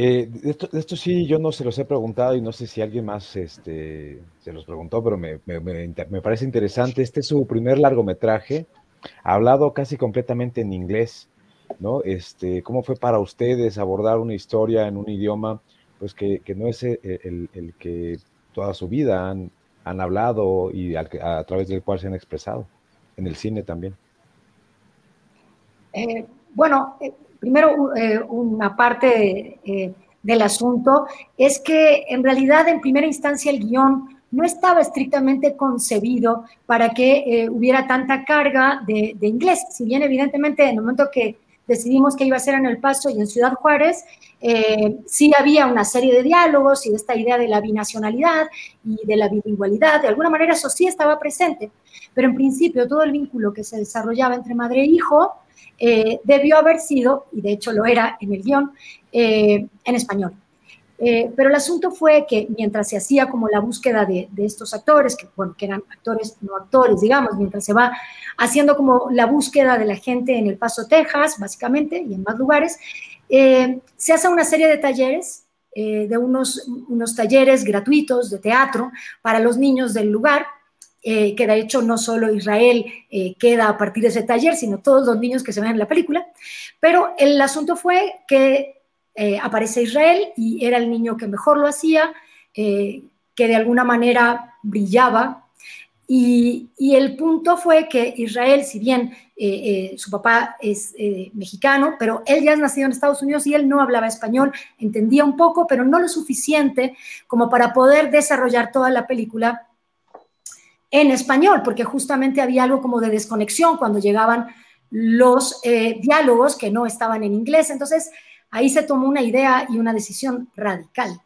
eh, esto, esto, sí, yo no se los he preguntado y no sé si alguien más este, se los preguntó, pero me, me, parece interesante. Este es su primer largometraje, hablado casi completamente en inglés. ¿no? Este, ¿Cómo fue para ustedes abordar una historia en un idioma pues que, no es el, que toda su vida han, han hablado y a, través del cual se han expresado, en el cine también?
Eh, bueno, eh, primero eh, una parte del asunto es que en realidad en primera instancia el guion no estaba estrictamente concebido para que hubiera tanta carga de, inglés. Si bien evidentemente en el momento que decidimos que iba a ser en El Paso y en Ciudad Juárez, eh, sí había una serie de diálogos y esta idea de la binacionalidad y de la bilingüalidad, de alguna manera eso sí estaba presente, pero en principio todo el vínculo que se desarrollaba entre madre e hijo eh, debió haber sido, y de hecho lo era en el guion, eh, en español. Eh, pero el asunto fue que mientras se hacía como la búsqueda de, estos actores, que, bueno, que eran actores, no actores, digamos, mientras se va haciendo como la búsqueda de la gente en El Paso, Texas, básicamente, y en más lugares, eh, se hace una serie de talleres, de unos, unos talleres gratuitos de teatro para los niños del lugar, que de hecho no solo Israel queda a partir de ese taller, sino todos los niños que se ven en la película. Pero el asunto fue que eh, aparece Israel y era el niño que mejor lo hacía, eh, que de alguna manera brillaba. Y, el punto fue que Israel, si bien eh, su papá es mexicano, pero él ya es nacido en Estados Unidos y él no hablaba español, entendía un poco, pero no lo suficiente como para poder desarrollar toda la película en español, porque justamente había algo como de desconexión cuando llegaban los diálogos que no estaban en inglés. Entonces, ahí se tomó una idea y una decisión radical,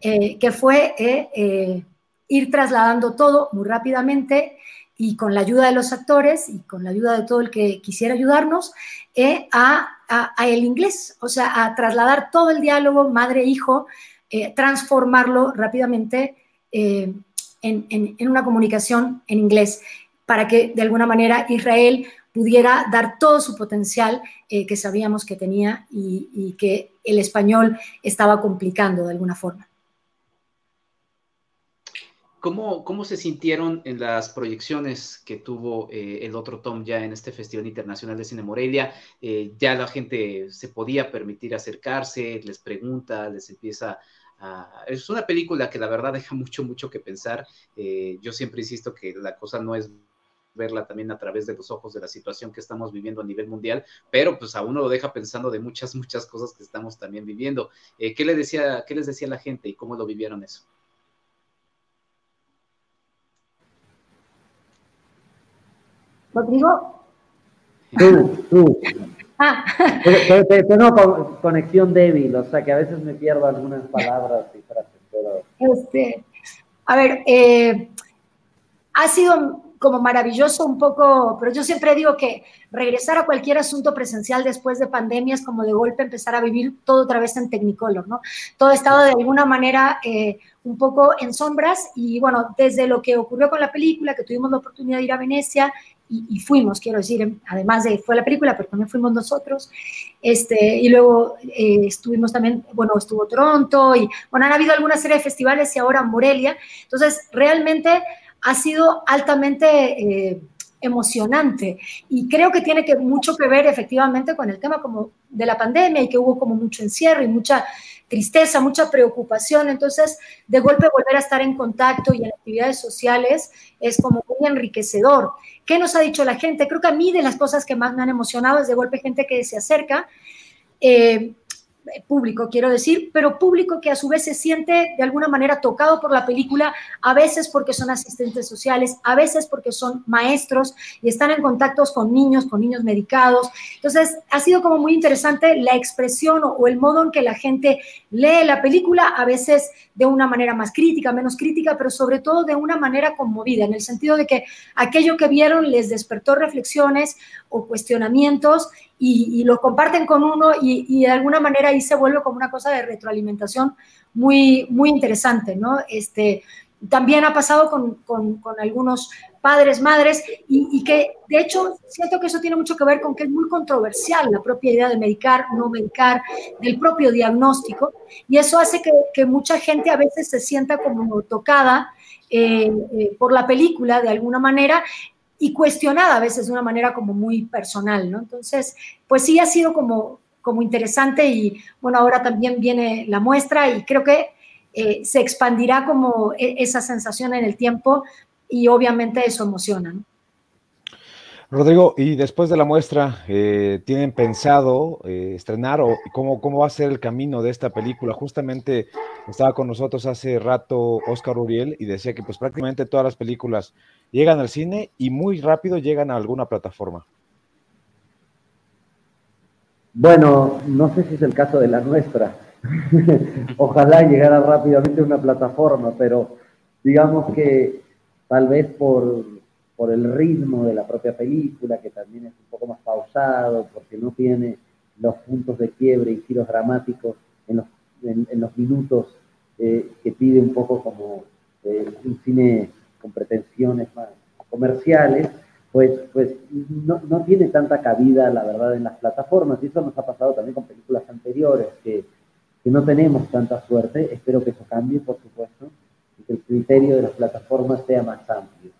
eh, que fue eh, eh, ir trasladando todo muy rápidamente y con la ayuda de los actores y con la ayuda de todo el que quisiera ayudarnos a, el inglés, o sea, a trasladar todo el diálogo madre-hijo, transformarlo rápidamente en, en una comunicación en inglés para que de alguna manera Israel pudiera dar todo su potencial eh, que sabíamos que tenía y, que el español estaba complicando de alguna forma.
¿Cómo, ¿Cómo, se sintieron en las proyecciones que tuvo eh, el otro Tom ya en este Festival Internacional de Cine Morelia? Eh, ya la gente se podía permitir acercarse, les pregunta, les empieza a... Es una película que la verdad deja mucho, mucho que pensar. yo siempre insisto que la cosa no es verla también a través de los ojos de la situación que estamos viviendo a nivel mundial, pero pues a uno lo deja pensando de muchas, muchas cosas que estamos también viviendo. Eh, ¿qué, le decía, ¿Qué les decía la gente y cómo lo vivieron eso?
Rodrigo.
Tú, tú. Ah. Tengo conexión débil, o sea que a veces me pierdo algunas palabras y frases, pero...
Este, a ver, eh, ha sido como maravilloso un poco, pero yo siempre digo que regresar a cualquier asunto presencial después de pandemia es como de golpe empezar a vivir todo otra vez en Technicolor, ¿no? Todo ha estado de alguna manera eh, un poco en sombras y bueno, desde lo que ocurrió con la película, que tuvimos la oportunidad de ir a Venecia y, fuimos, quiero decir, además de fue la película, pero también fuimos nosotros, este, y luego eh, estuvimos también, bueno, estuvo Toronto y bueno, han habido alguna serie de festivales y ahora Morelia, entonces realmente ha sido altamente eh, emocionante y creo que tiene que, mucho que ver efectivamente con el tema como de la pandemia y que hubo como mucho encierro y mucha tristeza, mucha preocupación. Entonces, de golpe volver a estar en contacto y en actividades sociales es como muy enriquecedor. ¿Qué nos ha dicho la gente? Creo que a mí de las cosas que más me han emocionado es de golpe gente que se acerca. Eh, público, quiero decir, pero público que a su vez se siente de alguna manera tocado por la película, a veces porque son asistentes sociales, a veces porque son maestros y están en contactos con niños, con niños medicados. Entonces, ha sido como muy interesante la expresión o, el modo en que la gente lee la película, a veces de una manera más crítica, menos crítica, pero sobre todo de una manera conmovida, en el sentido de que aquello que vieron les despertó reflexiones o cuestionamientos y, lo comparten con uno y, de alguna manera ahí se vuelve como una cosa de retroalimentación muy, muy interesante, ¿no? Este, también ha pasado con, con, algunos padres, madres, y, que de hecho siento que eso tiene mucho que ver con que es muy controversial la propia idea de medicar, no medicar, del propio diagnóstico, y eso hace que, que mucha gente a veces se sienta como tocada eh, eh, por la película de alguna manera y cuestionada a veces de una manera como muy personal, ¿no? Entonces, pues sí ha sido como, como interesante y bueno, ahora también viene la muestra y creo que eh, se expandirá como e, esa sensación en el tiempo y obviamente eso emociona, ¿no?
Rodrigo, y después de la muestra, eh, ¿tienen pensado eh, estrenar o cómo, cómo va a ser el camino de esta película? Justamente estaba con nosotros hace rato Oscar Uriel y decía que pues prácticamente todas las películas llegan al cine y muy rápido llegan a alguna plataforma.
Bueno, no sé si es el caso de la nuestra. Ojalá llegara rápidamente a una plataforma, pero digamos que tal vez por por el ritmo de la propia película, que también es un poco más pausado, porque no tiene los puntos de quiebre y giros dramáticos en los, minutos eh, que pide un poco como eh, un cine con pretensiones más comerciales, pues, pues no, no, tiene tanta cabida, la verdad, en las plataformas. Y eso nos ha pasado también con películas anteriores, que, que no tenemos tanta suerte. Espero que eso cambie, por supuesto, y que el criterio de las plataformas sea más amplio.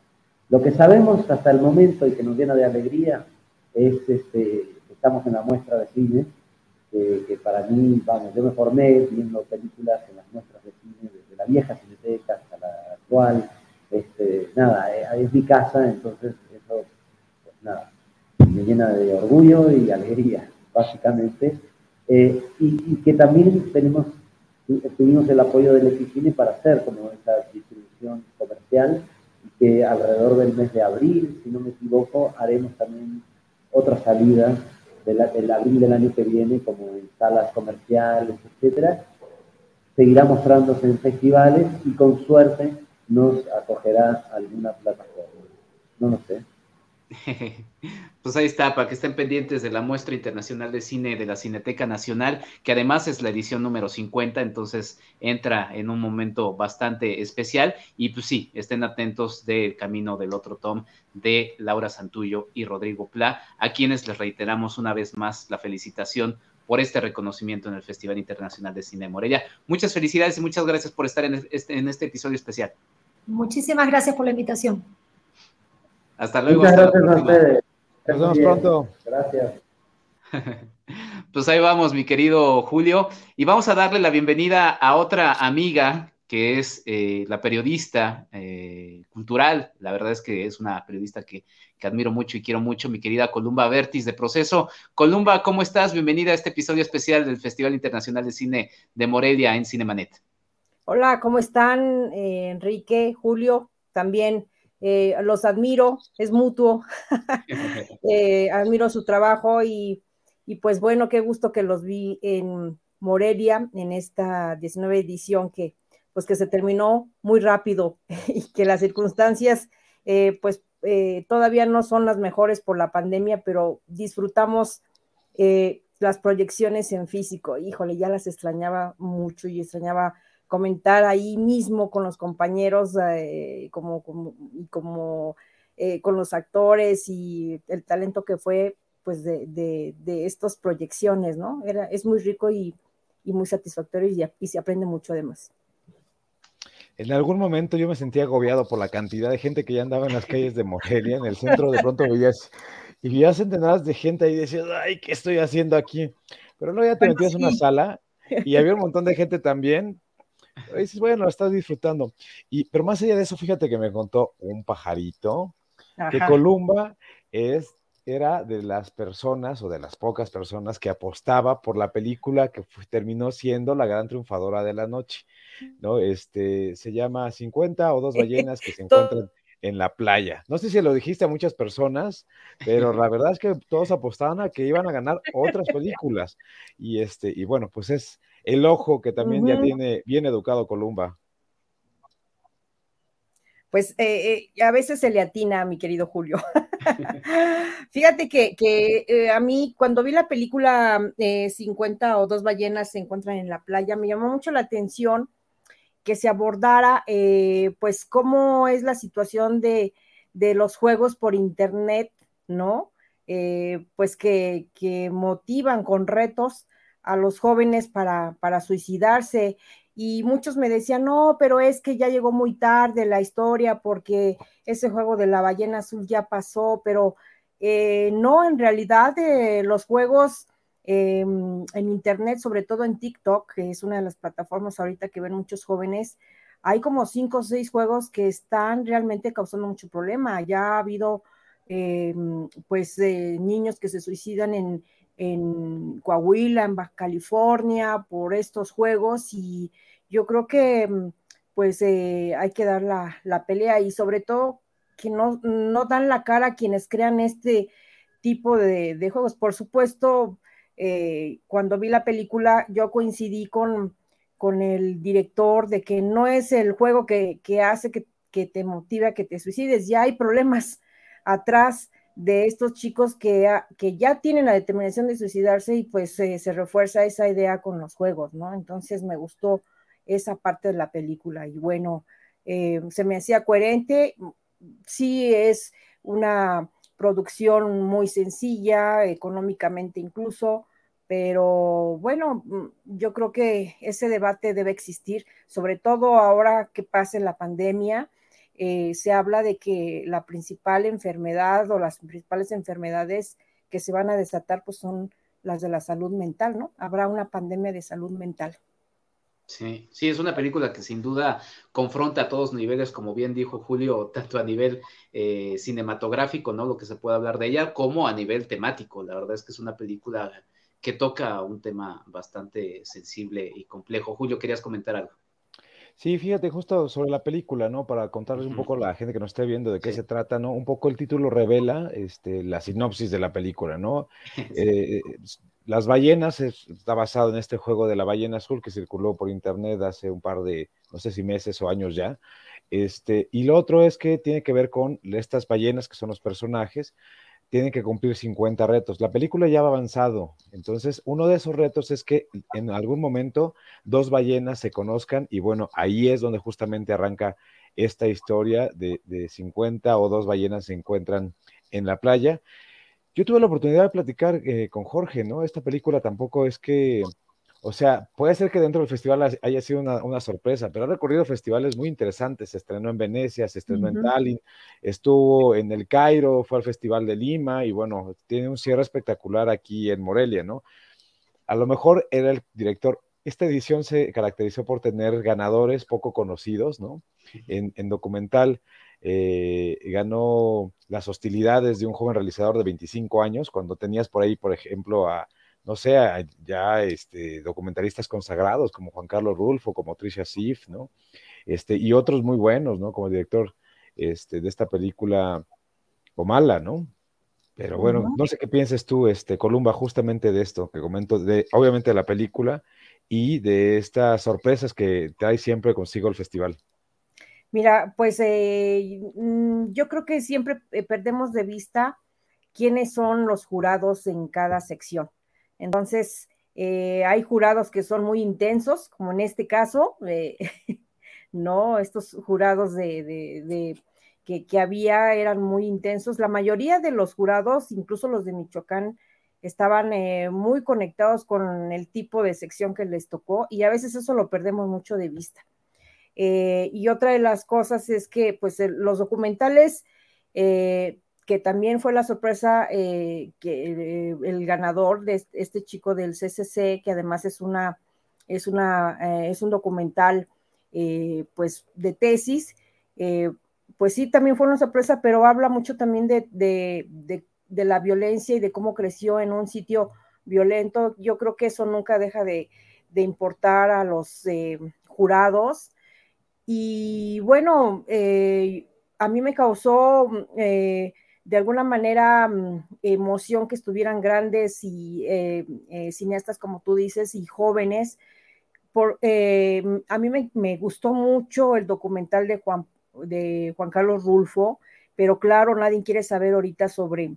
Lo que sabemos hasta el momento y que nos llena de alegría es este, estamos en la muestra de cine, que, para mí, vamos, yo me formé viendo películas en las muestras de cine desde la vieja cineteca hasta la actual. Este, nada, eh, es mi casa, entonces eso, pues nada, me llena de orgullo y alegría, básicamente. Eh, y, que también tenemos, tuvimos el apoyo del Epicine para hacer como esa distribución comercial que alrededor del mes de abril, si no me equivoco, haremos también otra salida del abril del año que viene, como en salas comerciales, etcétera. Seguirá mostrándose en festivales y con suerte nos acogerá alguna plataforma. No lo sé.
Pues ahí está, para que estén pendientes de la muestra internacional de cine de la Cineteca Nacional, que además es la edición número 50, entonces entra en un momento bastante especial. Y pues sí, estén atentos del camino del otro Tom de Laura Santullo y Rodrigo Pla, a quienes les reiteramos una vez más la felicitación por este reconocimiento en el Festival Internacional de Cine de Morelia. Muchas felicidades y muchas gracias por estar en este, en este episodio especial.
Muchísimas gracias por la invitación.
Hasta luego.
Muchas gracias a ustedes.
Nos vemos pronto.
Gracias.
Pues ahí vamos, mi querido Julio. Y vamos a darle la bienvenida a otra amiga que es eh, la periodista eh, cultural. La verdad es que es una periodista que, que, admiro mucho y quiero mucho, mi querida Columba Vertis de Proceso. Columba, ¿cómo estás? Bienvenida a este episodio especial del Festival Internacional de Cine de Morelia en Cinemanet.
Hola, ¿cómo están? Eh, Enrique, Julio, también eh, los admiro, es mutuo, eh, admiro su trabajo y, pues bueno, qué gusto que los vi en Morelia en esta 19 edición que pues que se terminó muy rápido y que las circunstancias eh, pues todavía no son las mejores por la pandemia, pero disfrutamos las proyecciones en físico. Híjole, ya las extrañaba mucho y extrañaba comentar ahí mismo con los compañeros, eh, como, como, eh, con los actores y el talento que fue pues de, de, estas proyecciones, ¿no? Era, es muy rico y, muy satisfactorio y, y, se aprende mucho además.
En algún momento yo me sentía agobiado por la cantidad de gente que ya andaba en las calles de Morelia, en el centro de pronto veías, y veías centenadas de gente ahí y decías, ay, ¿qué estoy haciendo aquí? Pero luego ya te metías en una sala y había un montón de gente también dices, bueno, lo estás disfrutando. Y, pero más allá de eso, fíjate que me contó un pajarito que Columba es, era de las personas o de las pocas personas que apostaba por la película que terminó siendo la gran triunfadora de la noche. ¿no? Este, se llama 50 o dos ballenas que se encuentran en la playa. No sé si lo dijiste a muchas personas, pero la verdad es que todos apostaban a que iban a ganar otras películas. Y este, y bueno, pues es el ojo que también ya tiene bien educado Columba.
Pues eh, eh, a veces se le atina, mi querido Julio. Fíjate que, eh, a mí cuando vi la película 50 o dos ballenas se encuentran en la playa, me llamó mucho la atención que se abordara, pues, cómo es la situación de, los juegos por Internet, ¿no? Eh, pues que, motivan con retos a los jóvenes para, suicidarse y muchos me decían, no, pero es que ya llegó muy tarde la historia porque ese juego de la ballena azul ya pasó, pero eh, no, en realidad eh, los juegos em, en Internet, sobre todo en TikTok, que es una de las plataformas ahorita que ven muchos jóvenes, hay como cinco o seis juegos que están realmente causando mucho problema. Ya ha habido em, pues niños que se suicidan en, en Coahuila, en Baja California, por estos juegos y yo creo que mm, pues eh, hay que dar la, pelea y sobre todo que no, no, dan la cara a quienes crean este tipo de, juegos. Por supuesto, eh, cuando vi la película yo coincidí con, con, el director de que no es el juego que, hace que, que te motiva a que te suicides, ya hay problemas atrás de estos chicos que, que ya tienen la determinación de suicidarse y pues se refuerza esa idea con los juegos, ¿no? Entonces me gustó esa parte de la película y bueno, eh, se me hacía coherente, sí es una producción muy sencilla, económicamente incluso, pero bueno, yo creo que ese debate debe existir, sobre todo ahora que pase la pandemia eh, se habla de que la principal enfermedad o las principales enfermedades que se van a desatar pues son las de la salud mental, ¿no? Habrá una pandemia de salud mental.
Sí, sí, es una película que sin duda confronta a todos niveles, como bien dijo Julio, tanto a nivel eh, cinematográfico, ¿no? Lo que se puede hablar de ella, como a nivel temático. La verdad es que es una película que toca un tema bastante sensible y complejo. Julio, ¿querías comentar algo?
Sí, fíjate, justo sobre la película, ¿no? Para contarles un poco a la gente que no esté viendo de qué se trata, ¿no? Un poco el título revela este, la sinopsis de la película, ¿no? Eh, las ballenas está basado en este juego de la ballena azul que circuló por internet hace un par de, no sé si meses o años ya. Este, y lo otro es que tiene que ver con estas ballenas que son los personajes tienen que cumplir 50 retos. La película ya va avanzado, entonces uno de esos retos es que en algún momento dos ballenas se conozcan y bueno, ahí es donde justamente arranca esta historia de, 50 o dos ballenas se encuentran en la playa. Yo tuve la oportunidad de platicar eh, con Jorge, ¿no? Esta película tampoco es que o sea, puede ser que dentro del festival haya sido una, sorpresa, pero ha recorrido festivales muy interesantes. Se estrenó en Venecia, se estrenó en Tallinn, estuvo en el Cairo, fue al Festival de Lima y bueno, tiene un cierre espectacular aquí en Morelia, ¿no? A lo mejor era el director. Esta edición se caracterizó por tener ganadores poco conocidos, ¿no? En, documental eh, ganó las hostilidades de un joven realizador de 25 años, cuando tenías por ahí, por ejemplo, a no sé, ya este, documentalistas consagrados como Juan Carlos Rulfo, como Tricia Sif, ¿no? Este, y otros muy buenos, ¿no? Como director este, de esta película Omala, ¿no? Pero bueno, no sé qué piensas tú, este, Columba, justamente de esto que comento, de, obviamente de la película y de estas sorpresas que trae siempre consigo el festival.
Mira, pues eh, mm, yo creo que siempre eh, perdemos de vista quiénes son los jurados en cada sección. Entonces, eh, hay jurados que son muy intensos, como en este caso, eh, ¿no? Estos jurados de, que, había eran muy intensos. La mayoría de los jurados, incluso los de Michoacán, estaban eh, muy conectados con el tipo de sección que les tocó y a veces eso lo perdemos mucho de vista. y otra de las cosas es que pues los documentales que también fue la sorpresa eh, que eh, el ganador de este, chico del CCC, que además es una es una eh, es un documental pues de tesis, pues sí también fue una sorpresa, pero habla mucho también de, de, la violencia y de cómo creció en un sitio violento. Yo creo que eso nunca deja de, importar a los jurados. Y bueno, a mí me causó de alguna manera mm, emoción que estuvieran grandes y eh, eh, cineastas, como tú dices, y jóvenes. Por, eh, a mí me, gustó mucho el documental de Juan, de Juan Carlos Rulfo, pero claro, nadie quiere saber ahorita sobre,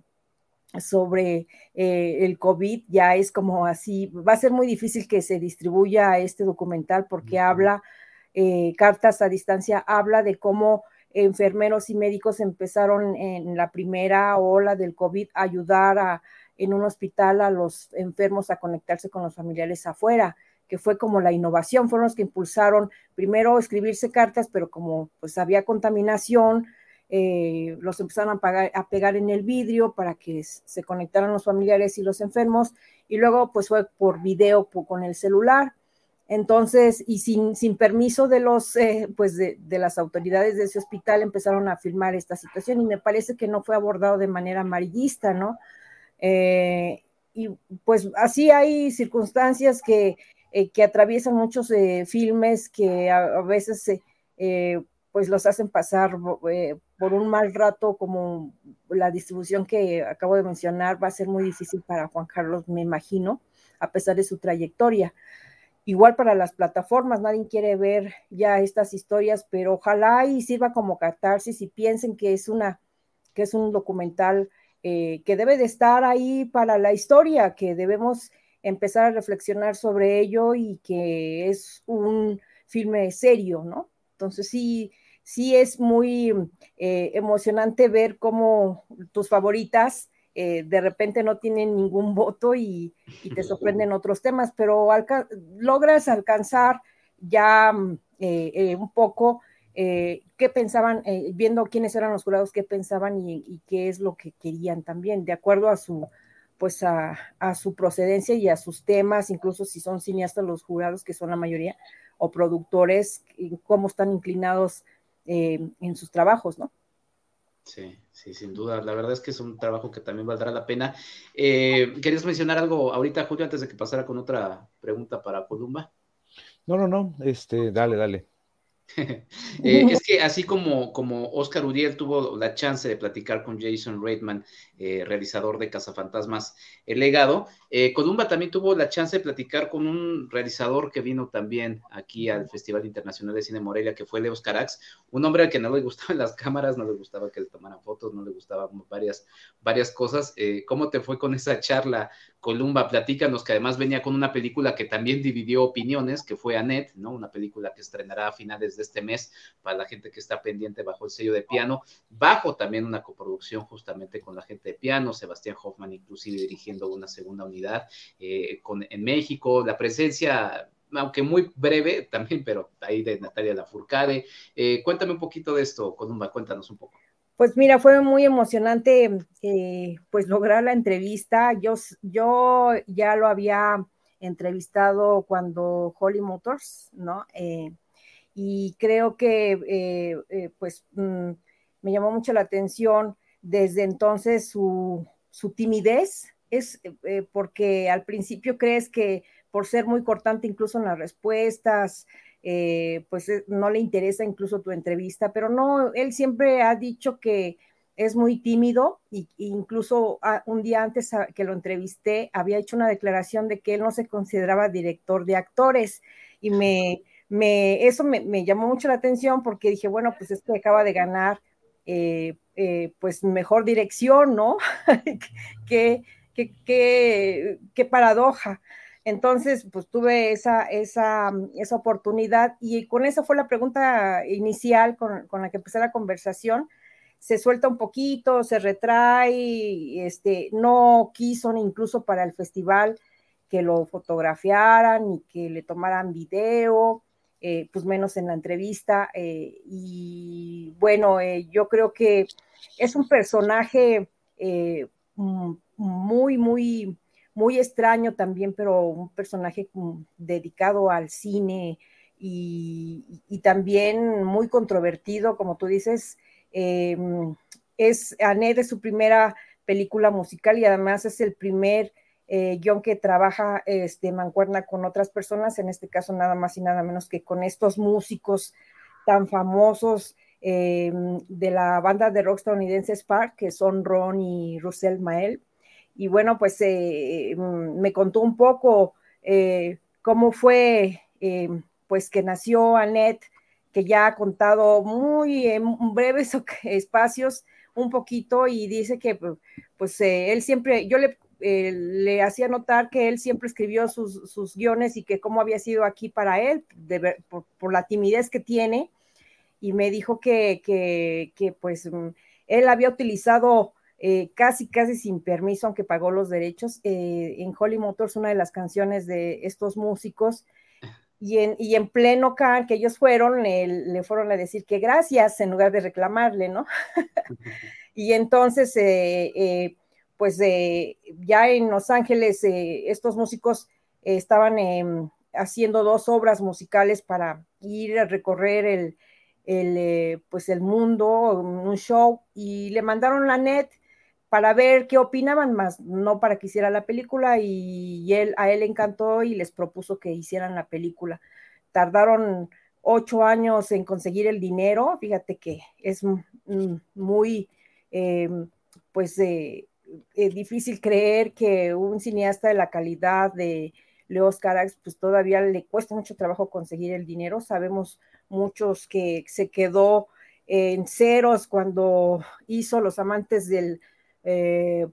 sobre el COVID, ya es como así, va a ser muy difícil que se distribuya este documental porque habla, cartas a distancia, habla de cómo enfermeros y médicos empezaron en la primera ola del COVID a ayudar a, en un hospital a los enfermos a conectarse con los familiares afuera, que fue como la innovación, fueron los que impulsaron primero escribirse cartas, pero como pues había contaminación, eh, los empezaron a, a, pegar en el vidrio para que se conectaran los familiares y los enfermos, y luego pues fue por video con el celular. Entonces, y sin, sin permiso de los, eh, pues de, las autoridades de ese hospital, empezaron a filmar esta situación y me parece que no fue abordado de manera amarillista, ¿no? Eh, y pues así hay circunstancias que, eh, que atraviesan muchos filmes que a, veces pues los hacen pasar por un mal rato, como la distribución que acabo de mencionar va a ser muy difícil para Juan Carlos, me imagino, a pesar de su trayectoria. Igual para las plataformas, nadie quiere ver ya estas historias, pero ojalá y sirva como catarsis y piensen que es una, que es un documental eh, que debe de estar ahí para la historia, que debemos empezar a reflexionar sobre ello y que es un filme serio, ¿no? Entonces sí, sí es muy eh, emocionante ver cómo tus favoritas eh, de repente no tienen ningún voto y, te sorprenden otros temas, pero logras alcanzar ya mm, eh, eh, un poco qué pensaban, viendo quiénes eran los jurados, qué pensaban y, qué es lo que querían también, de acuerdo a su pues a, su procedencia y a sus temas, incluso si son cineastas los jurados, que son la mayoría, o productores, cómo están inclinados en sus trabajos, ¿no?
Sí, sí, sin duda. La verdad es que es un trabajo que también valdrá la pena. Eh, ¿Querías mencionar algo ahorita, Julio, antes de que pasara con otra pregunta para Columba?
No, no, no. Este, dale, dale.
Eh, es que así como, como Oscar Uriel tuvo la chance de platicar con Jason Reitman, eh, realizador de Cazafantasmas El Legado, eh, Columba también tuvo la chance de platicar con un realizador que vino también aquí al Festival Internacional de Cine Morelia, que fue Leos Carax, un hombre al que no le gustaban las cámaras, no le gustaba que le tomaran fotos, no le gustaban varias, varias cosas. ¿Cómo te fue con esa charla, Columba? Platícanos, que además venía con una película que también dividió opiniones, que fue Annette, ¿no? Una película que estrenará a finales de este mes para la gente que está pendiente bajo el sello de piano, bajo también una coproducción justamente con la gente de piano, Sebastián Hoffman inclusive dirigiendo una segunda unidad eh, con, en México, la presencia aunque muy breve también, pero ahí de Natalia Lafourcade. Eh, cuéntame un poquito de esto, Columba, cuéntanos un poco.
Pues mira, fue muy emocionante eh, pues lograr la entrevista. Yo, yo ya lo había entrevistado cuando Holly Motors, ¿no? Eh, y creo que eh, pues mm, me llamó mucho la atención desde entonces su, timidez, es porque al principio crees que por ser muy cortante incluso en las respuestas, pues no le interesa incluso tu entrevista, pero no, él siempre ha dicho que es muy tímido e incluso ah, un día antes que lo entrevisté había hecho una declaración de que él no se consideraba director de actores y me, me, eso me, llamó mucho la atención porque dije, bueno, pues esto acaba de ganar eh, eh, pues mejor dirección, ¿no? qué, qué, paradoja. Entonces, pues tuve esa, esa, esa, oportunidad y con esa fue la pregunta inicial con, con, la que empecé la conversación. Se suelta un poquito, se retrae, este, no quiso incluso para el festival que lo fotografiaran y que le tomaran video. Eh, pues menos en la entrevista. Eh, y bueno, eh, yo creo que es un personaje mm, muy, muy, muy extraño también, pero un personaje dedicado al cine y, también muy controvertido, como tú dices. es Ané de su primera película musical y además es el primer eh, guion que trabaja este, mancuerna con otras personas, en este caso nada más y nada menos que con estos músicos tan famosos eh, de la banda de rock estadounidense Spark, que son Ron y Russell Mael. Y bueno, pues eh, mm, me contó un poco cómo fue, pues que nació Annette, que ya ha contado muy en breves espacios un poquito y dice que pues él siempre, yo le eh, le hacía notar que él siempre escribió sus, guiones y que cómo había sido aquí para él, por, la timidez que tiene, y me dijo que, que, pues mm, él había utilizado eh, casi, casi sin permiso, aunque pagó los derechos, eh, en Holly Motors una de las canciones de estos músicos, y, en, y en pleno can que ellos fueron, le, fueron a decir que gracias en lugar de reclamarle, ¿no? y entonces, eh, eh, pues ya en Los Ángeles, estos músicos estaban em, haciendo dos obras musicales para ir a recorrer el, el, pues el mundo, un show, y le mandaron la net para ver qué opinaban más, no para que hiciera la película y él, a él encantó y les propuso que hicieran la película. Tardaron ocho años en conseguir el dinero, fíjate que es muy, em, pues, eh, eh, difícil creer que un cineasta de la calidad de Leo Carax, pues todavía le cuesta mucho trabajo conseguir el dinero. Sabemos muchos que se quedó en ceros cuando hizo Los Amantes del eh,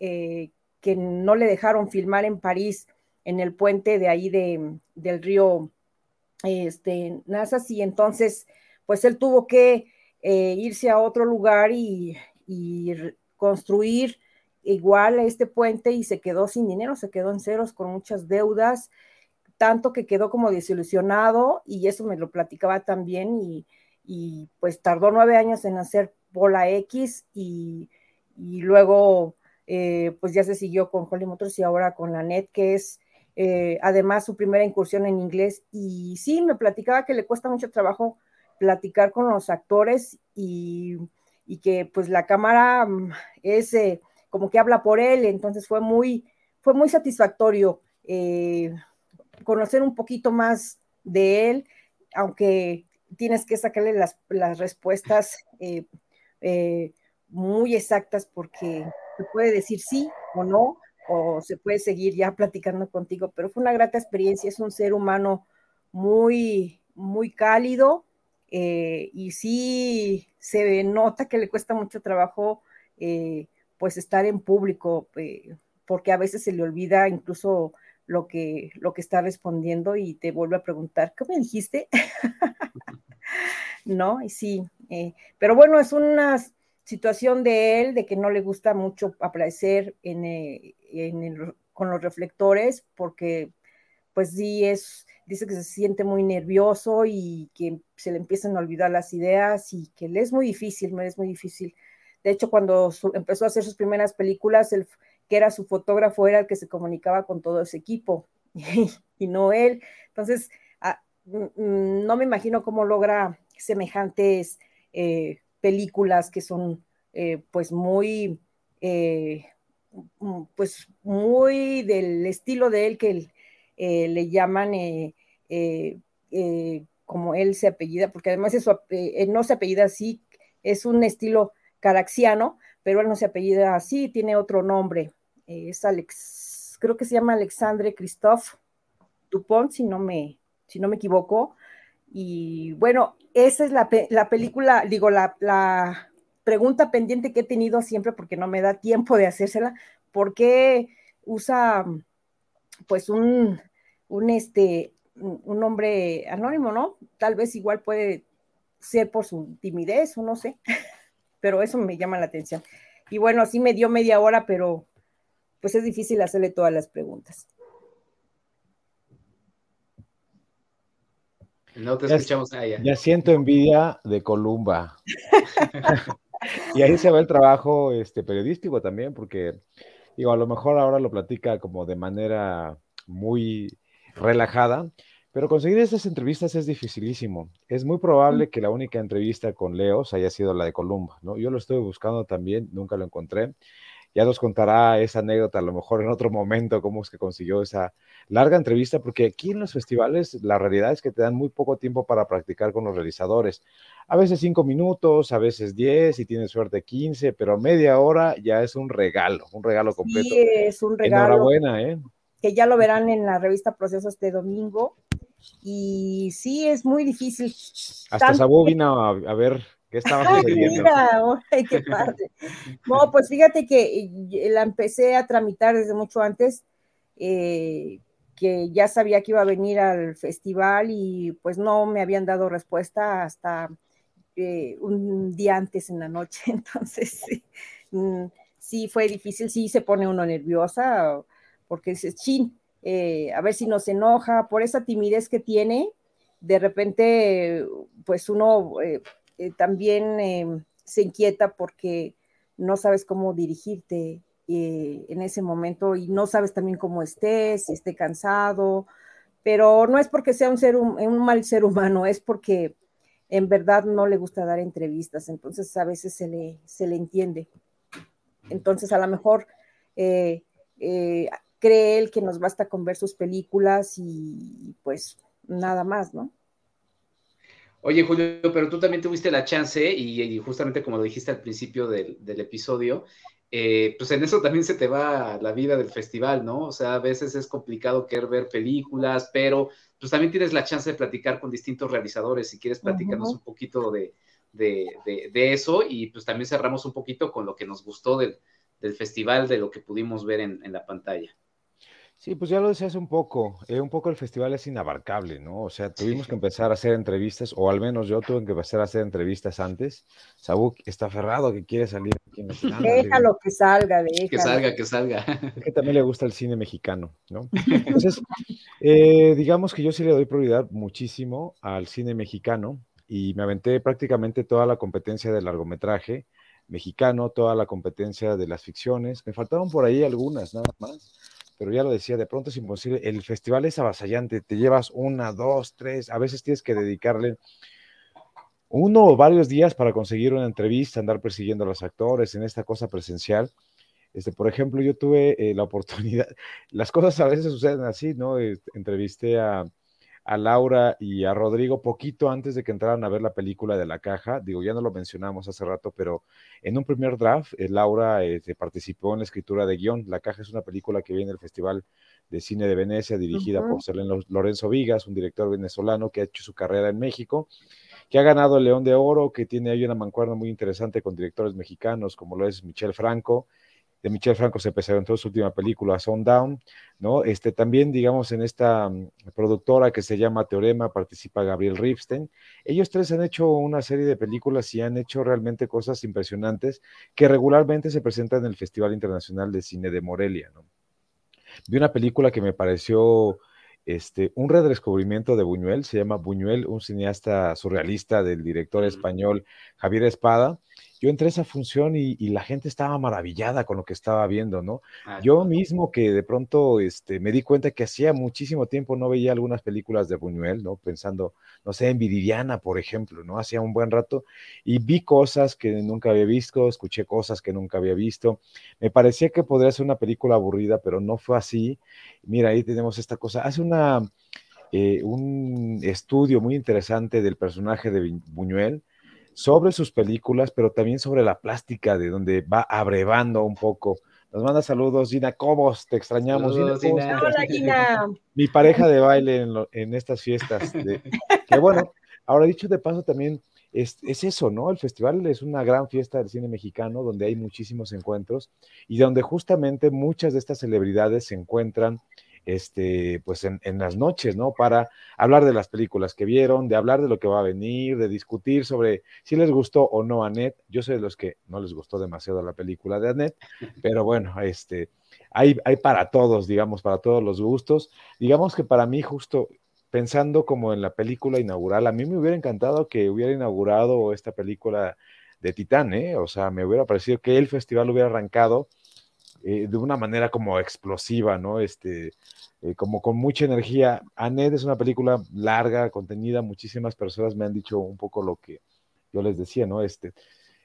eh, que no le dejaron filmar en París, en el puente de ahí de, del río este, Nazas, y entonces, pues él tuvo que eh, irse a otro lugar y, construir igual este puente y se quedó sin dinero, se quedó en ceros con muchas deudas, tanto que quedó como desilusionado y eso me lo platicaba también y, y pues tardó nueve años en hacer Bola X y y luego eh, pues ya se siguió con Holly Motors y ahora con la NET, que es eh, además su primera incursión en inglés. Y sí, me platicaba que le cuesta mucho trabajo platicar con los actores y, que pues la cámara mm, es eh, como que habla por él, entonces fue muy, fue muy satisfactorio conocer un poquito más de él, aunque tienes que sacarle las, las respuestas muy exactas porque se puede decir sí o no, o se puede seguir ya platicando contigo, pero fue una grata experiencia, es un ser humano muy, muy cálido eh, y sí se nota que le cuesta mucho trabajo eh, pues estar en público, eh, porque a veces se le olvida incluso lo que, lo que está respondiendo y te vuelve a preguntar, ¿qué me dijiste? ¿No? Y sí, pero bueno, es unas situación de él, de que no le gusta mucho aparecer en, eh, con los reflectores, porque pues sí es, dice que se siente muy nervioso y que se le empiezan a olvidar las ideas y que le es muy difícil, me es muy difícil. De hecho, cuando empezó a hacer sus primeras películas, el que era su fotógrafo era el que se comunicaba con todo ese equipo y, no él. Entonces, ah, no me imagino cómo logra semejantes eh, películas que son eh, pues muy, eh, mm, pues muy del estilo de él que eh, le llaman como él se apellida, porque además eso, no se apellida así, es un estilo caraxiano, pero él no se apellida así, tiene otro nombre, es Alex, creo que se llama Alexandre Christophe Dupont, si no me, si no me equivoco, y bueno, esa es la, película, digo, la, la, pregunta pendiente que he tenido siempre porque no me da tiempo de hacérsela, ¿por qué usa pues un, un, este, un nombre anónimo, ¿no? Tal vez igual puede ser por su timidez o no sé, pero eso me llama la atención. Y bueno, sí me dio media hora, pero pues es difícil hacerle todas las preguntas.
No te escuchamos allá. Ya siento envidia de Columba. y ahí se va el trabajo este, periodístico también, porque digo, a lo mejor ahora lo platica como de manera muy relajada, pero conseguir esas entrevistas es dificilísimo. Es muy probable que la única entrevista con Leos haya sido la de Columba, ¿no? Yo lo estuve buscando también, nunca lo encontré ya nos contará esa anécdota a lo mejor en otro momento, cómo es que consiguió esa larga entrevista, porque aquí en los festivales la realidad es que te dan muy poco tiempo para practicar con los realizadores. A veces cinco minutos, a veces diez, y tienes suerte quince, pero media hora ya es un regalo, un regalo completo.
Sí, es un regalo. Enhorabuena, ¿eh? Que ya lo verán en la revista Proceso este domingo. Y sí, es muy difícil.
Hasta Sabu vino a ver ¿Qué estaba sucediendo?
qué padre. No, pues fíjate que eh, la empecé a tramitar desde mucho antes, eh, que ya sabía que iba a venir al festival y pues no me habían dado respuesta hasta eh, un día antes en la noche. Entonces, mm, sí, fue difícil, sí se pone uno nerviosa porque dices, chin, eh, a ver si nos enoja, por esa timidez que tiene, de repente, pues uno eh, también se inquieta porque no sabes cómo dirigirte en ese momento y no sabes también cómo estés, si esté cansado, pero no es porque sea un, ser, un mal ser humano, es porque en verdad no le gusta dar entrevistas, entonces a veces se le, se le entiende. Entonces a lo mejor eh, eh, cree él que nos basta con ver sus películas y pues nada más, ¿no?
Oye, Julio, pero tú también tuviste la chance y, justamente como lo dijiste al principio del, episodio, eh, pues en eso también se te va la vida del festival, ¿no? O sea, a veces es complicado querer ver películas, pero pues también tienes la chance de platicar con distintos realizadores. Si quieres platicarnos un poquito de, eso y pues también cerramos un poquito con lo que nos gustó del, festival, de lo que pudimos ver en, la pantalla.
Sí, pues ya lo decías un poco, eh, un poco el festival es inabarcable, ¿no? O sea, tuvimos que empezar a hacer entrevistas, o al menos yo tuve que empezar a hacer entrevistas antes. Sabuk está aferrado que quiere salir
aquí en Déjalo que salga, déjalo.
Que salga, que salga.
que también le gusta el cine mexicano, ¿no? Entonces, eh, digamos que yo sí le doy prioridad muchísimo al cine mexicano y me aventé prácticamente toda la competencia de largometraje mexicano, toda la competencia de las ficciones. Me faltaron por ahí algunas, nada más pero ya lo decía, de pronto es imposible. El festival es avasallante, te llevas una, dos, tres, a veces tienes que dedicarle uno o varios días para conseguir una entrevista, andar persiguiendo a los actores en esta cosa presencial. Este, por ejemplo, yo tuve eh, la oportunidad, las cosas a veces suceden así, ¿no? Este, entrevisté a, a Laura y a Rodrigo poquito antes de que entraran a ver la película de la caja. Digo, ya no lo mencionamos hace rato, pero en un primer draft, eh, Laura este, participó en la escritura de guion. La caja es una película que viene del Festival de Cine de Venecia, dirigida por Selene Lorenzo Vigas, un director venezolano que ha hecho su carrera en México, que ha ganado el León de Oro, que tiene ahí una mancuerna muy interesante con directores mexicanos, como lo es Michel Franco, de Michel Franco se presentó su última película, Sundown, ¿no? Este, también, digamos, en esta mm, productora que se llama Teorema participa Gabriel Ripstein. Ellos tres han hecho una serie de películas y han hecho realmente cosas impresionantes que regularmente se presentan en el Festival Internacional de Cine de Morelia, ¿no? Vi una película que me pareció este, un redescubrimiento de Buñuel, se llama Buñuel, un cineasta surrealista del director español Javier Espada, yo entré a esa función y, la gente estaba maravillada con lo que estaba viendo, ¿no? Ah, yo mismo que de pronto este, me di cuenta que hacía muchísimo tiempo no veía algunas películas de Buñuel, ¿no? Pensando, no sé, en Viridiana, por ejemplo, ¿no? Hacía un buen rato y vi cosas que nunca había visto, escuché cosas que nunca había visto. Me parecía que podría ser una película aburrida, pero no fue así. Mira, ahí tenemos esta cosa. Hace una, eh, un estudio muy interesante del personaje de Buñuel sobre sus películas, pero también sobre la plástica, de donde va abrevando un poco. Nos manda saludos, Gina Cobos, te extrañamos.
Hola, Gina.
Mi pareja de baile en, estas fiestas. que bueno, ahora dicho de paso también, es, es, eso, ¿no? El festival es una gran fiesta del cine mexicano donde hay muchísimos encuentros y donde justamente muchas de estas celebridades se encuentran este, pues en, las noches, ¿no? Para hablar de las películas que vieron, de hablar de lo que va a venir, de discutir sobre si les gustó o no a Annette. Yo soy de los que no les gustó demasiado la película de Annette, pero bueno, este, hay, hay para todos, digamos, para todos los gustos. Digamos que para mí, justo pensando como en la película inaugural, a mí me hubiera encantado que hubiera inaugurado esta película de Titán, ¿eh? O sea, me hubiera parecido que el festival hubiera arrancado eh, de una manera como explosiva, ¿no? Este, eh, como con mucha energía. Annette es una película larga, contenida, muchísimas personas me han dicho un poco lo que yo les decía, ¿no? Este,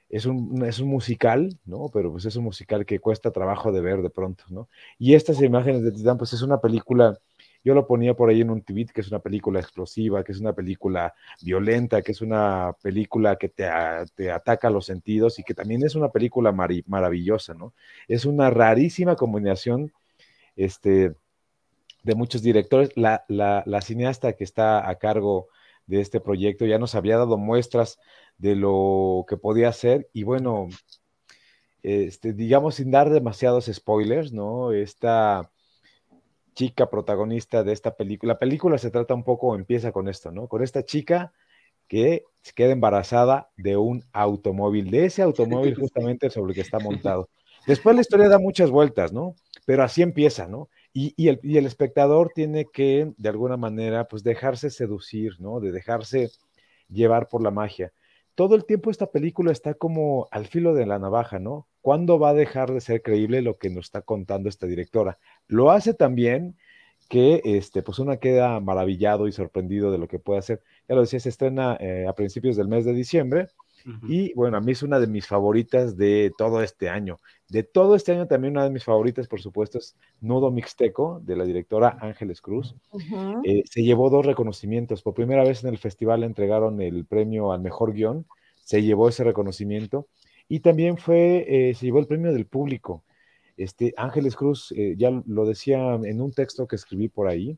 es un, es un musical, ¿no? Pero pues es un musical que cuesta trabajo de ver de pronto, ¿no? Y estas imágenes de Titán, pues es una película yo lo ponía por ahí en un tweet, que es una película explosiva, que es una película violenta, que es una película que te, te ataca los sentidos y que también es una película maravillosa, ¿no? Es una rarísima combinación este, de muchos directores. La, la, cineasta que está a cargo de este proyecto ya nos había dado muestras de lo que podía hacer y bueno, este, digamos sin dar demasiados spoilers, ¿no? Esta chica protagonista de esta película. La película se trata un poco, empieza con esto, ¿no? Con esta chica que se queda embarazada de un automóvil, de ese automóvil justamente sobre el que está montado. Después la historia da muchas vueltas, ¿no? Pero así empieza, ¿no? Y, el, y, el, espectador tiene que, de alguna manera, pues dejarse seducir, ¿no? De dejarse llevar por la magia. Todo el tiempo esta película está como al filo de la navaja, ¿no? ¿Cuándo va a dejar de ser creíble lo que nos está contando esta directora? Lo hace también que este, pues uno queda maravillado y sorprendido de lo que puede hacer. Ya lo decía, se estrena eh, a principios del mes de diciembre y bueno, a mí es una de mis favoritas de todo este año. De todo este año también una de mis favoritas, por supuesto, es Nudo Mixteco, de la directora Ángeles Cruz. Eh, se llevó dos reconocimientos. Por primera vez en el festival le entregaron el premio al mejor guion. Se llevó ese reconocimiento. Y también fue, eh, se llevó el premio del público. Este, Ángeles Cruz, eh, ya lo decía en un texto que escribí por ahí,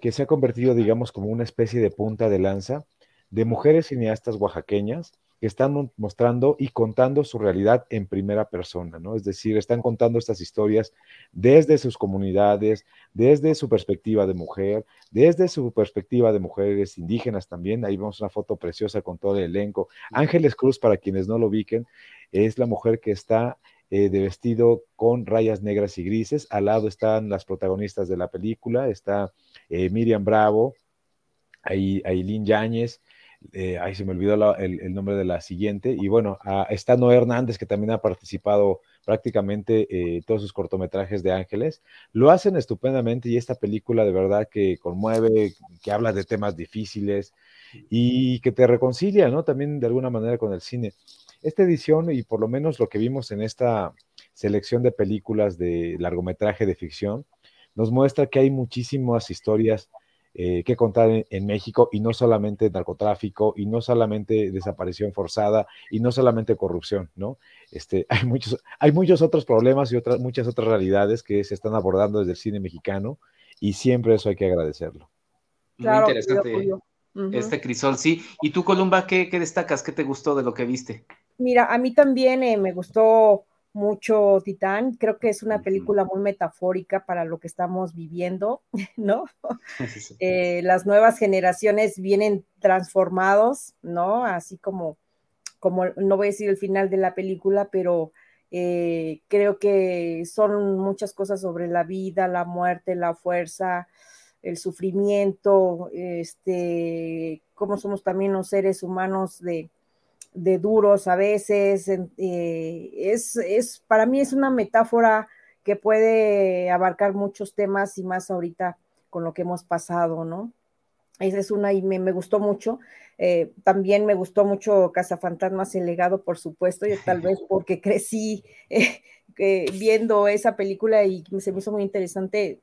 que se ha convertido, digamos, como una especie de punta de lanza de mujeres cineastas oaxaqueñas que están mostrando y contando su realidad en primera persona, ¿no? Es decir, están contando estas historias desde sus comunidades, desde su perspectiva de mujer, desde su perspectiva de mujeres indígenas también. Ahí vemos una foto preciosa con todo el elenco. Ángeles Cruz, para quienes no lo ubiquen, es la mujer que está eh, de vestido con rayas negras y grises. Al lado están las protagonistas de la película, está eh, Miriam Bravo, Aileen Yáñez, eh, ahí se me olvidó el, nombre de la siguiente, y bueno, está Noé Hernández, que también ha participado prácticamente eh, todos sus cortometrajes de Ángeles, lo hacen estupendamente y esta película de verdad que conmueve, que habla de temas difíciles y que te reconcilia, ¿no? También de alguna manera con el cine. Esta edición, y por lo menos lo que vimos en esta selección de películas de largometraje de ficción, nos muestra que hay muchísimas historias eh, que contar en, México y no solamente narcotráfico y no solamente desaparición forzada y no solamente corrupción, ¿no? Este, hay, muchos, hay muchos otros problemas y otras, muchas otras realidades que se están abordando desde el cine mexicano y siempre eso hay que agradecerlo.
Muy interesante este crisol, sí. ¿Y tú, Columba, qué, qué, destacas? ¿Qué te gustó de lo que viste?
Mira, a mí también eh, me gustó mucho Titán. Creo que es una película muy metafórica para lo que estamos viviendo, ¿no? Eh, las nuevas generaciones vienen transformados, ¿no? Así como, como, no voy a decir el final de la película, pero eh, creo que son muchas cosas sobre la vida, la muerte, la fuerza, el sufrimiento, este, cómo somos también los seres humanos de de duros a veces. Eh, es, es, para mí es una metáfora que puede abarcar muchos temas y más ahorita con lo que hemos pasado, ¿no? Esa es una y me, gustó mucho. Eh, también me gustó mucho Cazafantasmas, el legado, por supuesto, y tal vez porque crecí eh, viendo esa película y se me hizo muy interesante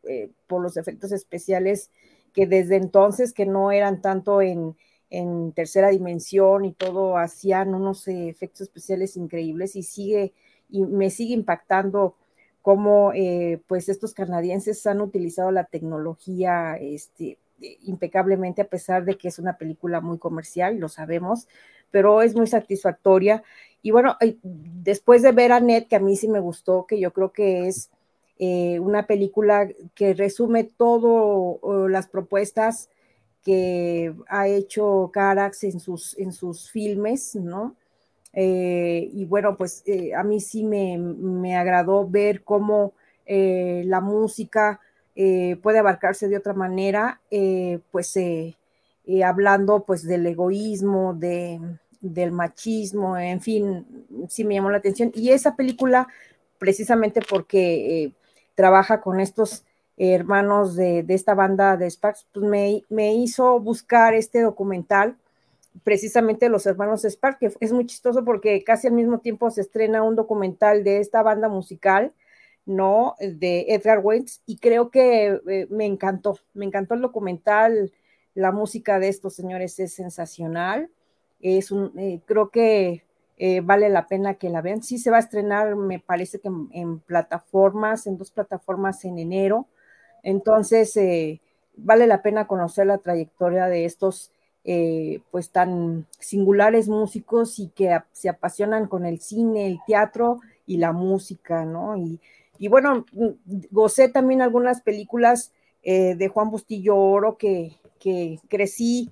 por los efectos especiales que desde entonces, que no eran tanto en, en tercera dimensión y todo, hacían unos efectos especiales increíbles y sigue, y me sigue impactando cómo eh, pues estos canadienses han utilizado la tecnología este, impecablemente a pesar de que es una película muy comercial, lo sabemos, pero es muy satisfactoria. Y bueno, después de ver a Net, que a mí sí me gustó, que yo creo que es eh, una película que resume todas las propuestas que ha hecho Carax en sus, en sus filmes, ¿no? Eh, y bueno, pues eh, a mí sí me, agradó ver cómo eh, la música puede abarcarse de otra manera, pues hablando pues del egoísmo, de, del machismo, en fin, sí me llamó la atención. Y esa película, precisamente porque trabaja con estos hermanos de, esta banda de Sparks, pues me, hizo buscar este documental, precisamente los hermanos Sparks, que es muy chistoso porque casi al mismo tiempo se estrena un documental de esta banda musical, ¿no? De Edgar Wentz, y creo que eh, me encantó, me encantó el documental, la música de estos señores es sensacional, es un, eh, creo que eh, vale la pena que la vean. Sí se va a estrenar, me parece que en, plataformas, en dos plataformas en enero. Entonces, eh, vale la pena conocer la trayectoria de estos, eh, pues, tan singulares músicos y que se apasionan con el cine, el teatro y la música, ¿no? Y, bueno, mm, gocé también algunas películas eh, de Juan Bustillo Oro que, que crecí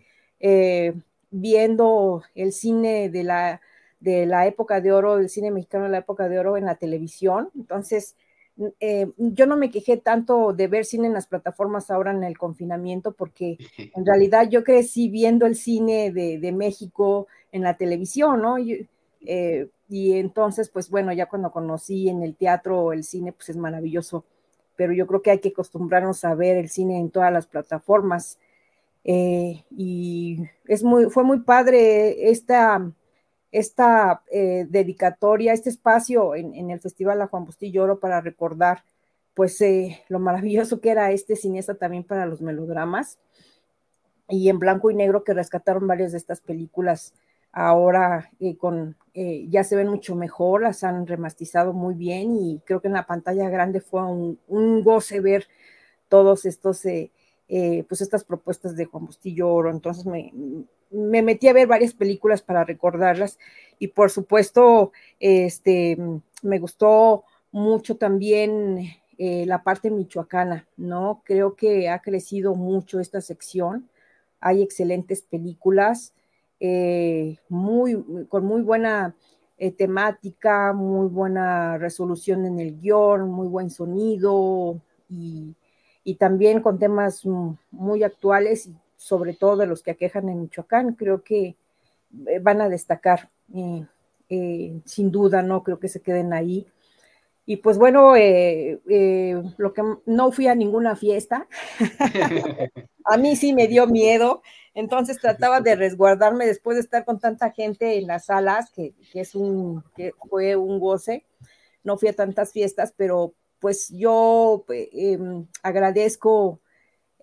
viendo el cine de la, de la época de oro, el cine mexicano de la época de oro en la televisión. Entonces, eh, yo no me quejé tanto de ver cine en las plataformas ahora en el confinamiento, porque en realidad yo crecí viendo el cine de, México en la televisión, ¿no? Eh, y entonces, pues bueno, ya cuando conocí en el teatro el cine, pues es maravilloso, pero yo creo que hay que acostumbrarnos a ver el cine en todas las plataformas. Eh, y es muy, fue muy padre esta esta eh, dedicatoria, este espacio en, el Festival a Juan Bustillo Oro para recordar pues eh, lo maravilloso que era este cineasta también para los melodramas y en blanco y negro que rescataron varias de estas películas ahora eh, con ya se ven mucho mejor, las han remastizado muy bien y creo que en la pantalla grande fue un, goce ver todos estos pues estas propuestas de Juan Bustillo Oro, entonces me, me metí a ver varias películas para recordarlas y por supuesto, este, me gustó mucho también eh, la parte michoacana, ¿no? Creo que ha crecido mucho esta sección. Hay excelentes películas, eh, muy, con muy buena eh, temática, muy buena resolución en el guion, muy buen sonido y, y también con temas muy actuales sobre todo de los que aquejan en Michoacán, creo que eh, van a destacar, eh, eh, sin duda, no creo que se queden ahí. Y pues bueno, lo que no fui a ninguna fiesta, a mí sí me dio miedo, entonces trataba de resguardarme después de estar con tanta gente en las salas, que, es un, que fue un goce. No fui a tantas fiestas, pero pues yo em, agradezco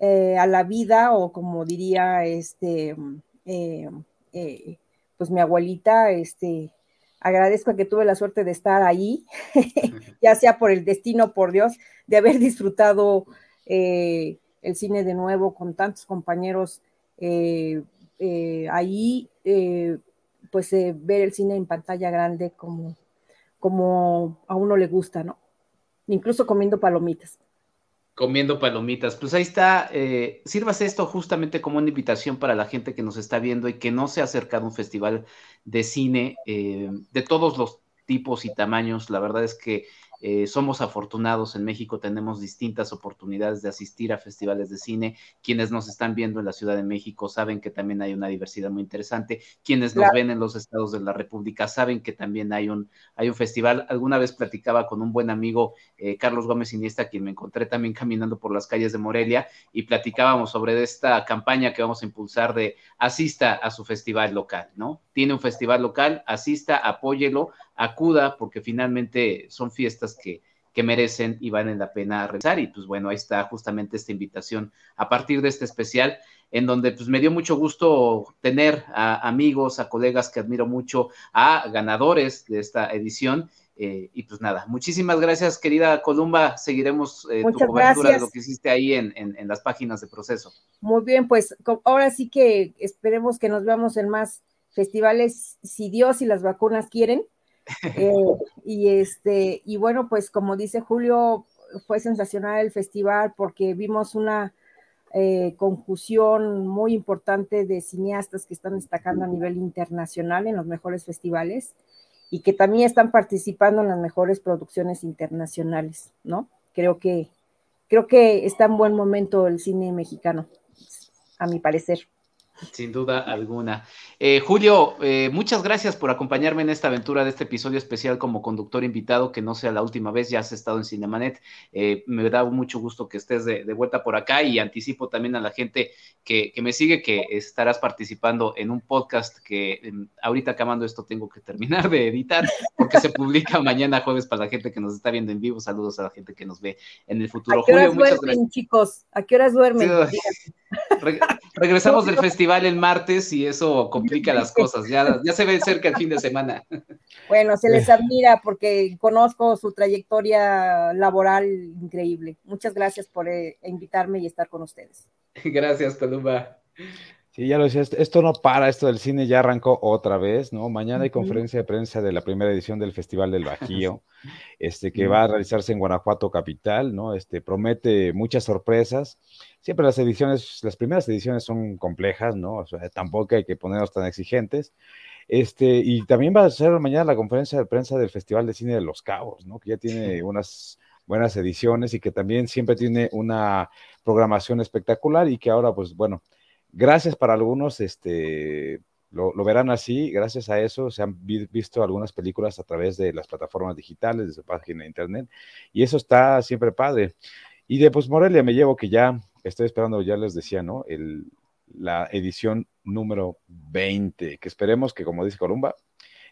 eh, a la vida o como diría este, eh, eh, pues mi abuelita, este, agradezco que tuve la suerte de estar ahí, ya sea por el destino, por Dios, de haber disfrutado el cine de nuevo con tantos compañeros ahí, pues ver el cine en pantalla grande como, como a uno le gusta, ¿no? Incluso comiendo palomitas
comiendo palomitas. Pues ahí está, eh, sírvase esto justamente como una invitación para la gente que nos está viendo y que no se ha acercado a un festival de cine eh, de todos los tipos y tamaños. La verdad es que eh, somos afortunados en México, tenemos distintas oportunidades de asistir a festivales de cine. Quienes nos están viendo en la Ciudad de México saben que también hay una diversidad muy interesante. Quienes nos ven en los estados de la República saben que también hay un, hay un festival. Alguna vez platicaba con un buen amigo, eh, Carlos Gómez Iniesta, quien me encontré también caminando por las calles de Morelia, y platicábamos sobre esta campaña que vamos a impulsar de asista a su festival local, ¿no? Tiene un festival local, asista, apóyelo, acuda, porque finalmente son fiestas que, que merecen y valen la pena realizar. Y pues bueno, ahí está justamente esta invitación a partir de este especial, en donde pues me dio mucho gusto tener a amigos, a colegas que admiro mucho, a ganadores de esta edición. Eh, y pues nada, muchísimas gracias, querida Columba. Seguiremos eh, tu cobertura de lo que hiciste ahí en, en, las páginas de proceso.
Muy bien, pues ahora sí que esperemos que nos veamos en más festivales, si Dios y las vacunas quieren. Eh, y este, y bueno, pues como dice Julio, fue sensacional el festival porque vimos una eh, conjunción muy importante de cineastas que están destacando a nivel internacional en los mejores festivales y que también están participando en las mejores producciones internacionales, ¿no? Creo que, creo que está en buen momento el cine mexicano, a mi parecer.
Sin duda alguna. Eh, Julio, eh, muchas gracias por acompañarme en esta aventura de este episodio especial como conductor invitado, que no sea la última vez, ya has estado en Cinemanet. Eh, me da mucho gusto que estés de, vuelta por acá y anticipo también a la gente que, me sigue que estarás participando en un podcast que em, ahorita acabando esto tengo que terminar de editar porque se publica mañana jueves para la gente que nos está viendo en vivo. Saludos a la gente que nos ve en el futuro.
¿A qué horas duermen, chicos? ¿A qué horas duermen?
regresamos del festival el martes y eso complica las cosas. Ya, ya se ve cerca el fin de semana.
Bueno, se les admira porque conozco su trayectoria laboral increíble. Muchas gracias por eh, invitarme y estar con ustedes.
Gracias, Columba.
Sí, ya lo decía, esto no para, esto del cine ya arrancó otra vez, ¿no? Mañana hay conferencia de prensa de la primera edición del Festival del Bajío, este, que va a realizarse en Guanajuato Capital, ¿no? Este, promete muchas sorpresas. Siempre las ediciones, las primeras ediciones son complejas, ¿no? O sea, tampoco hay que ponernos tan exigentes. Este, y también va a ser mañana la conferencia de prensa del Festival de Cine de Los Cabos, ¿no? Que ya tiene unas buenas ediciones y que también siempre tiene una programación espectacular y que ahora, pues bueno, gracias para algunos, este, lo, verán así, gracias a eso se han visto algunas películas a través de las plataformas digitales, de su página de internet, y eso está siempre padre. Y de pues Morelia me llevo que ya estoy esperando, ya les decía, ¿no? El, la edición número 20, que esperemos que, como dice Columba,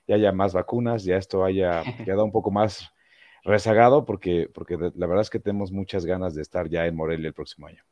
ya haya más vacunas, ya esto haya quedado un poco más rezagado, porque, porque la verdad es que tenemos muchas ganas de estar ya en Morelia el próximo año.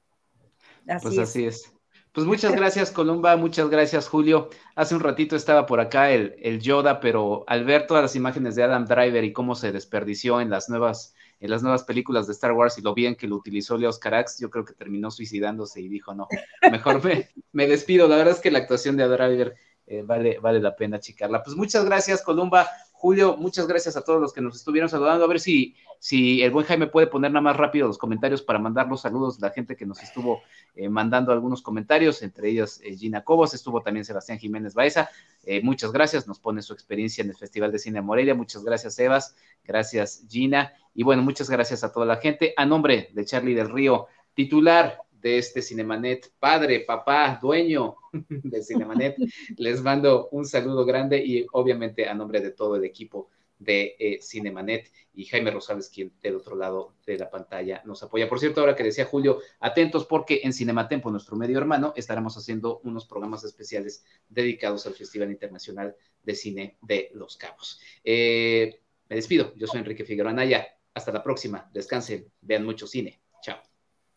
pues así es. Pues muchas gracias, Columba, muchas gracias, Julio. Hace un ratito estaba por acá el, el, Yoda, pero al ver todas las imágenes de Adam Driver y cómo se desperdició en las nuevas, en las nuevas películas de Star Wars y lo bien que lo utilizó Leos Carax, yo creo que terminó suicidándose y dijo, no, mejor me, me despido. La verdad es que la actuación de Adam Driver eh, vale, vale la pena checarla. Pues muchas gracias, Columba. Julio, muchas gracias a todos los que nos estuvieron saludando. A ver si, si el buen Jaime puede poner nada más rápido los comentarios para mandar los saludos de la gente que nos estuvo eh, mandando algunos comentarios, entre ellos eh, Gina Cobos, estuvo también Sebastián Jiménez Baeza. Eh, muchas gracias, nos pone su experiencia en el Festival de Cine Morelia. Muchas gracias, Evas. Gracias, Gina. Y bueno, muchas gracias a toda la gente. A nombre de Charlie del Río, titular de este Cinemanet, padre, papá, dueño de Cinemanet, les mando un saludo grande y obviamente a nombre de todo el equipo de eh, Cinemanet y Jaime Rosales, quien del otro lado de la pantalla nos apoya. Por cierto, ahora que decía Julio, atentos porque en Cinematempo, nuestro medio hermano, estaremos haciendo unos programas especiales dedicados al Festival Internacional de Cine de Los Cabos. Eh, me despido, yo soy Enrique Figueroa Anaya. Hasta la próxima, descansen, vean mucho cine. Chao.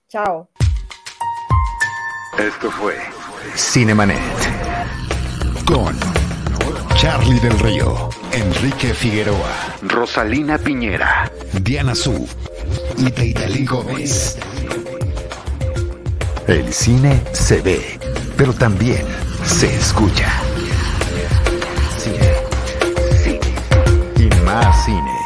Chao.
Esto fue Cinemanet con Charlie del Río, Enrique Figueroa, Rosalina Piñera, Diana Su y Teitalí Gómez. El cine se ve, pero también se escucha. Cine. Cine. Y más cine.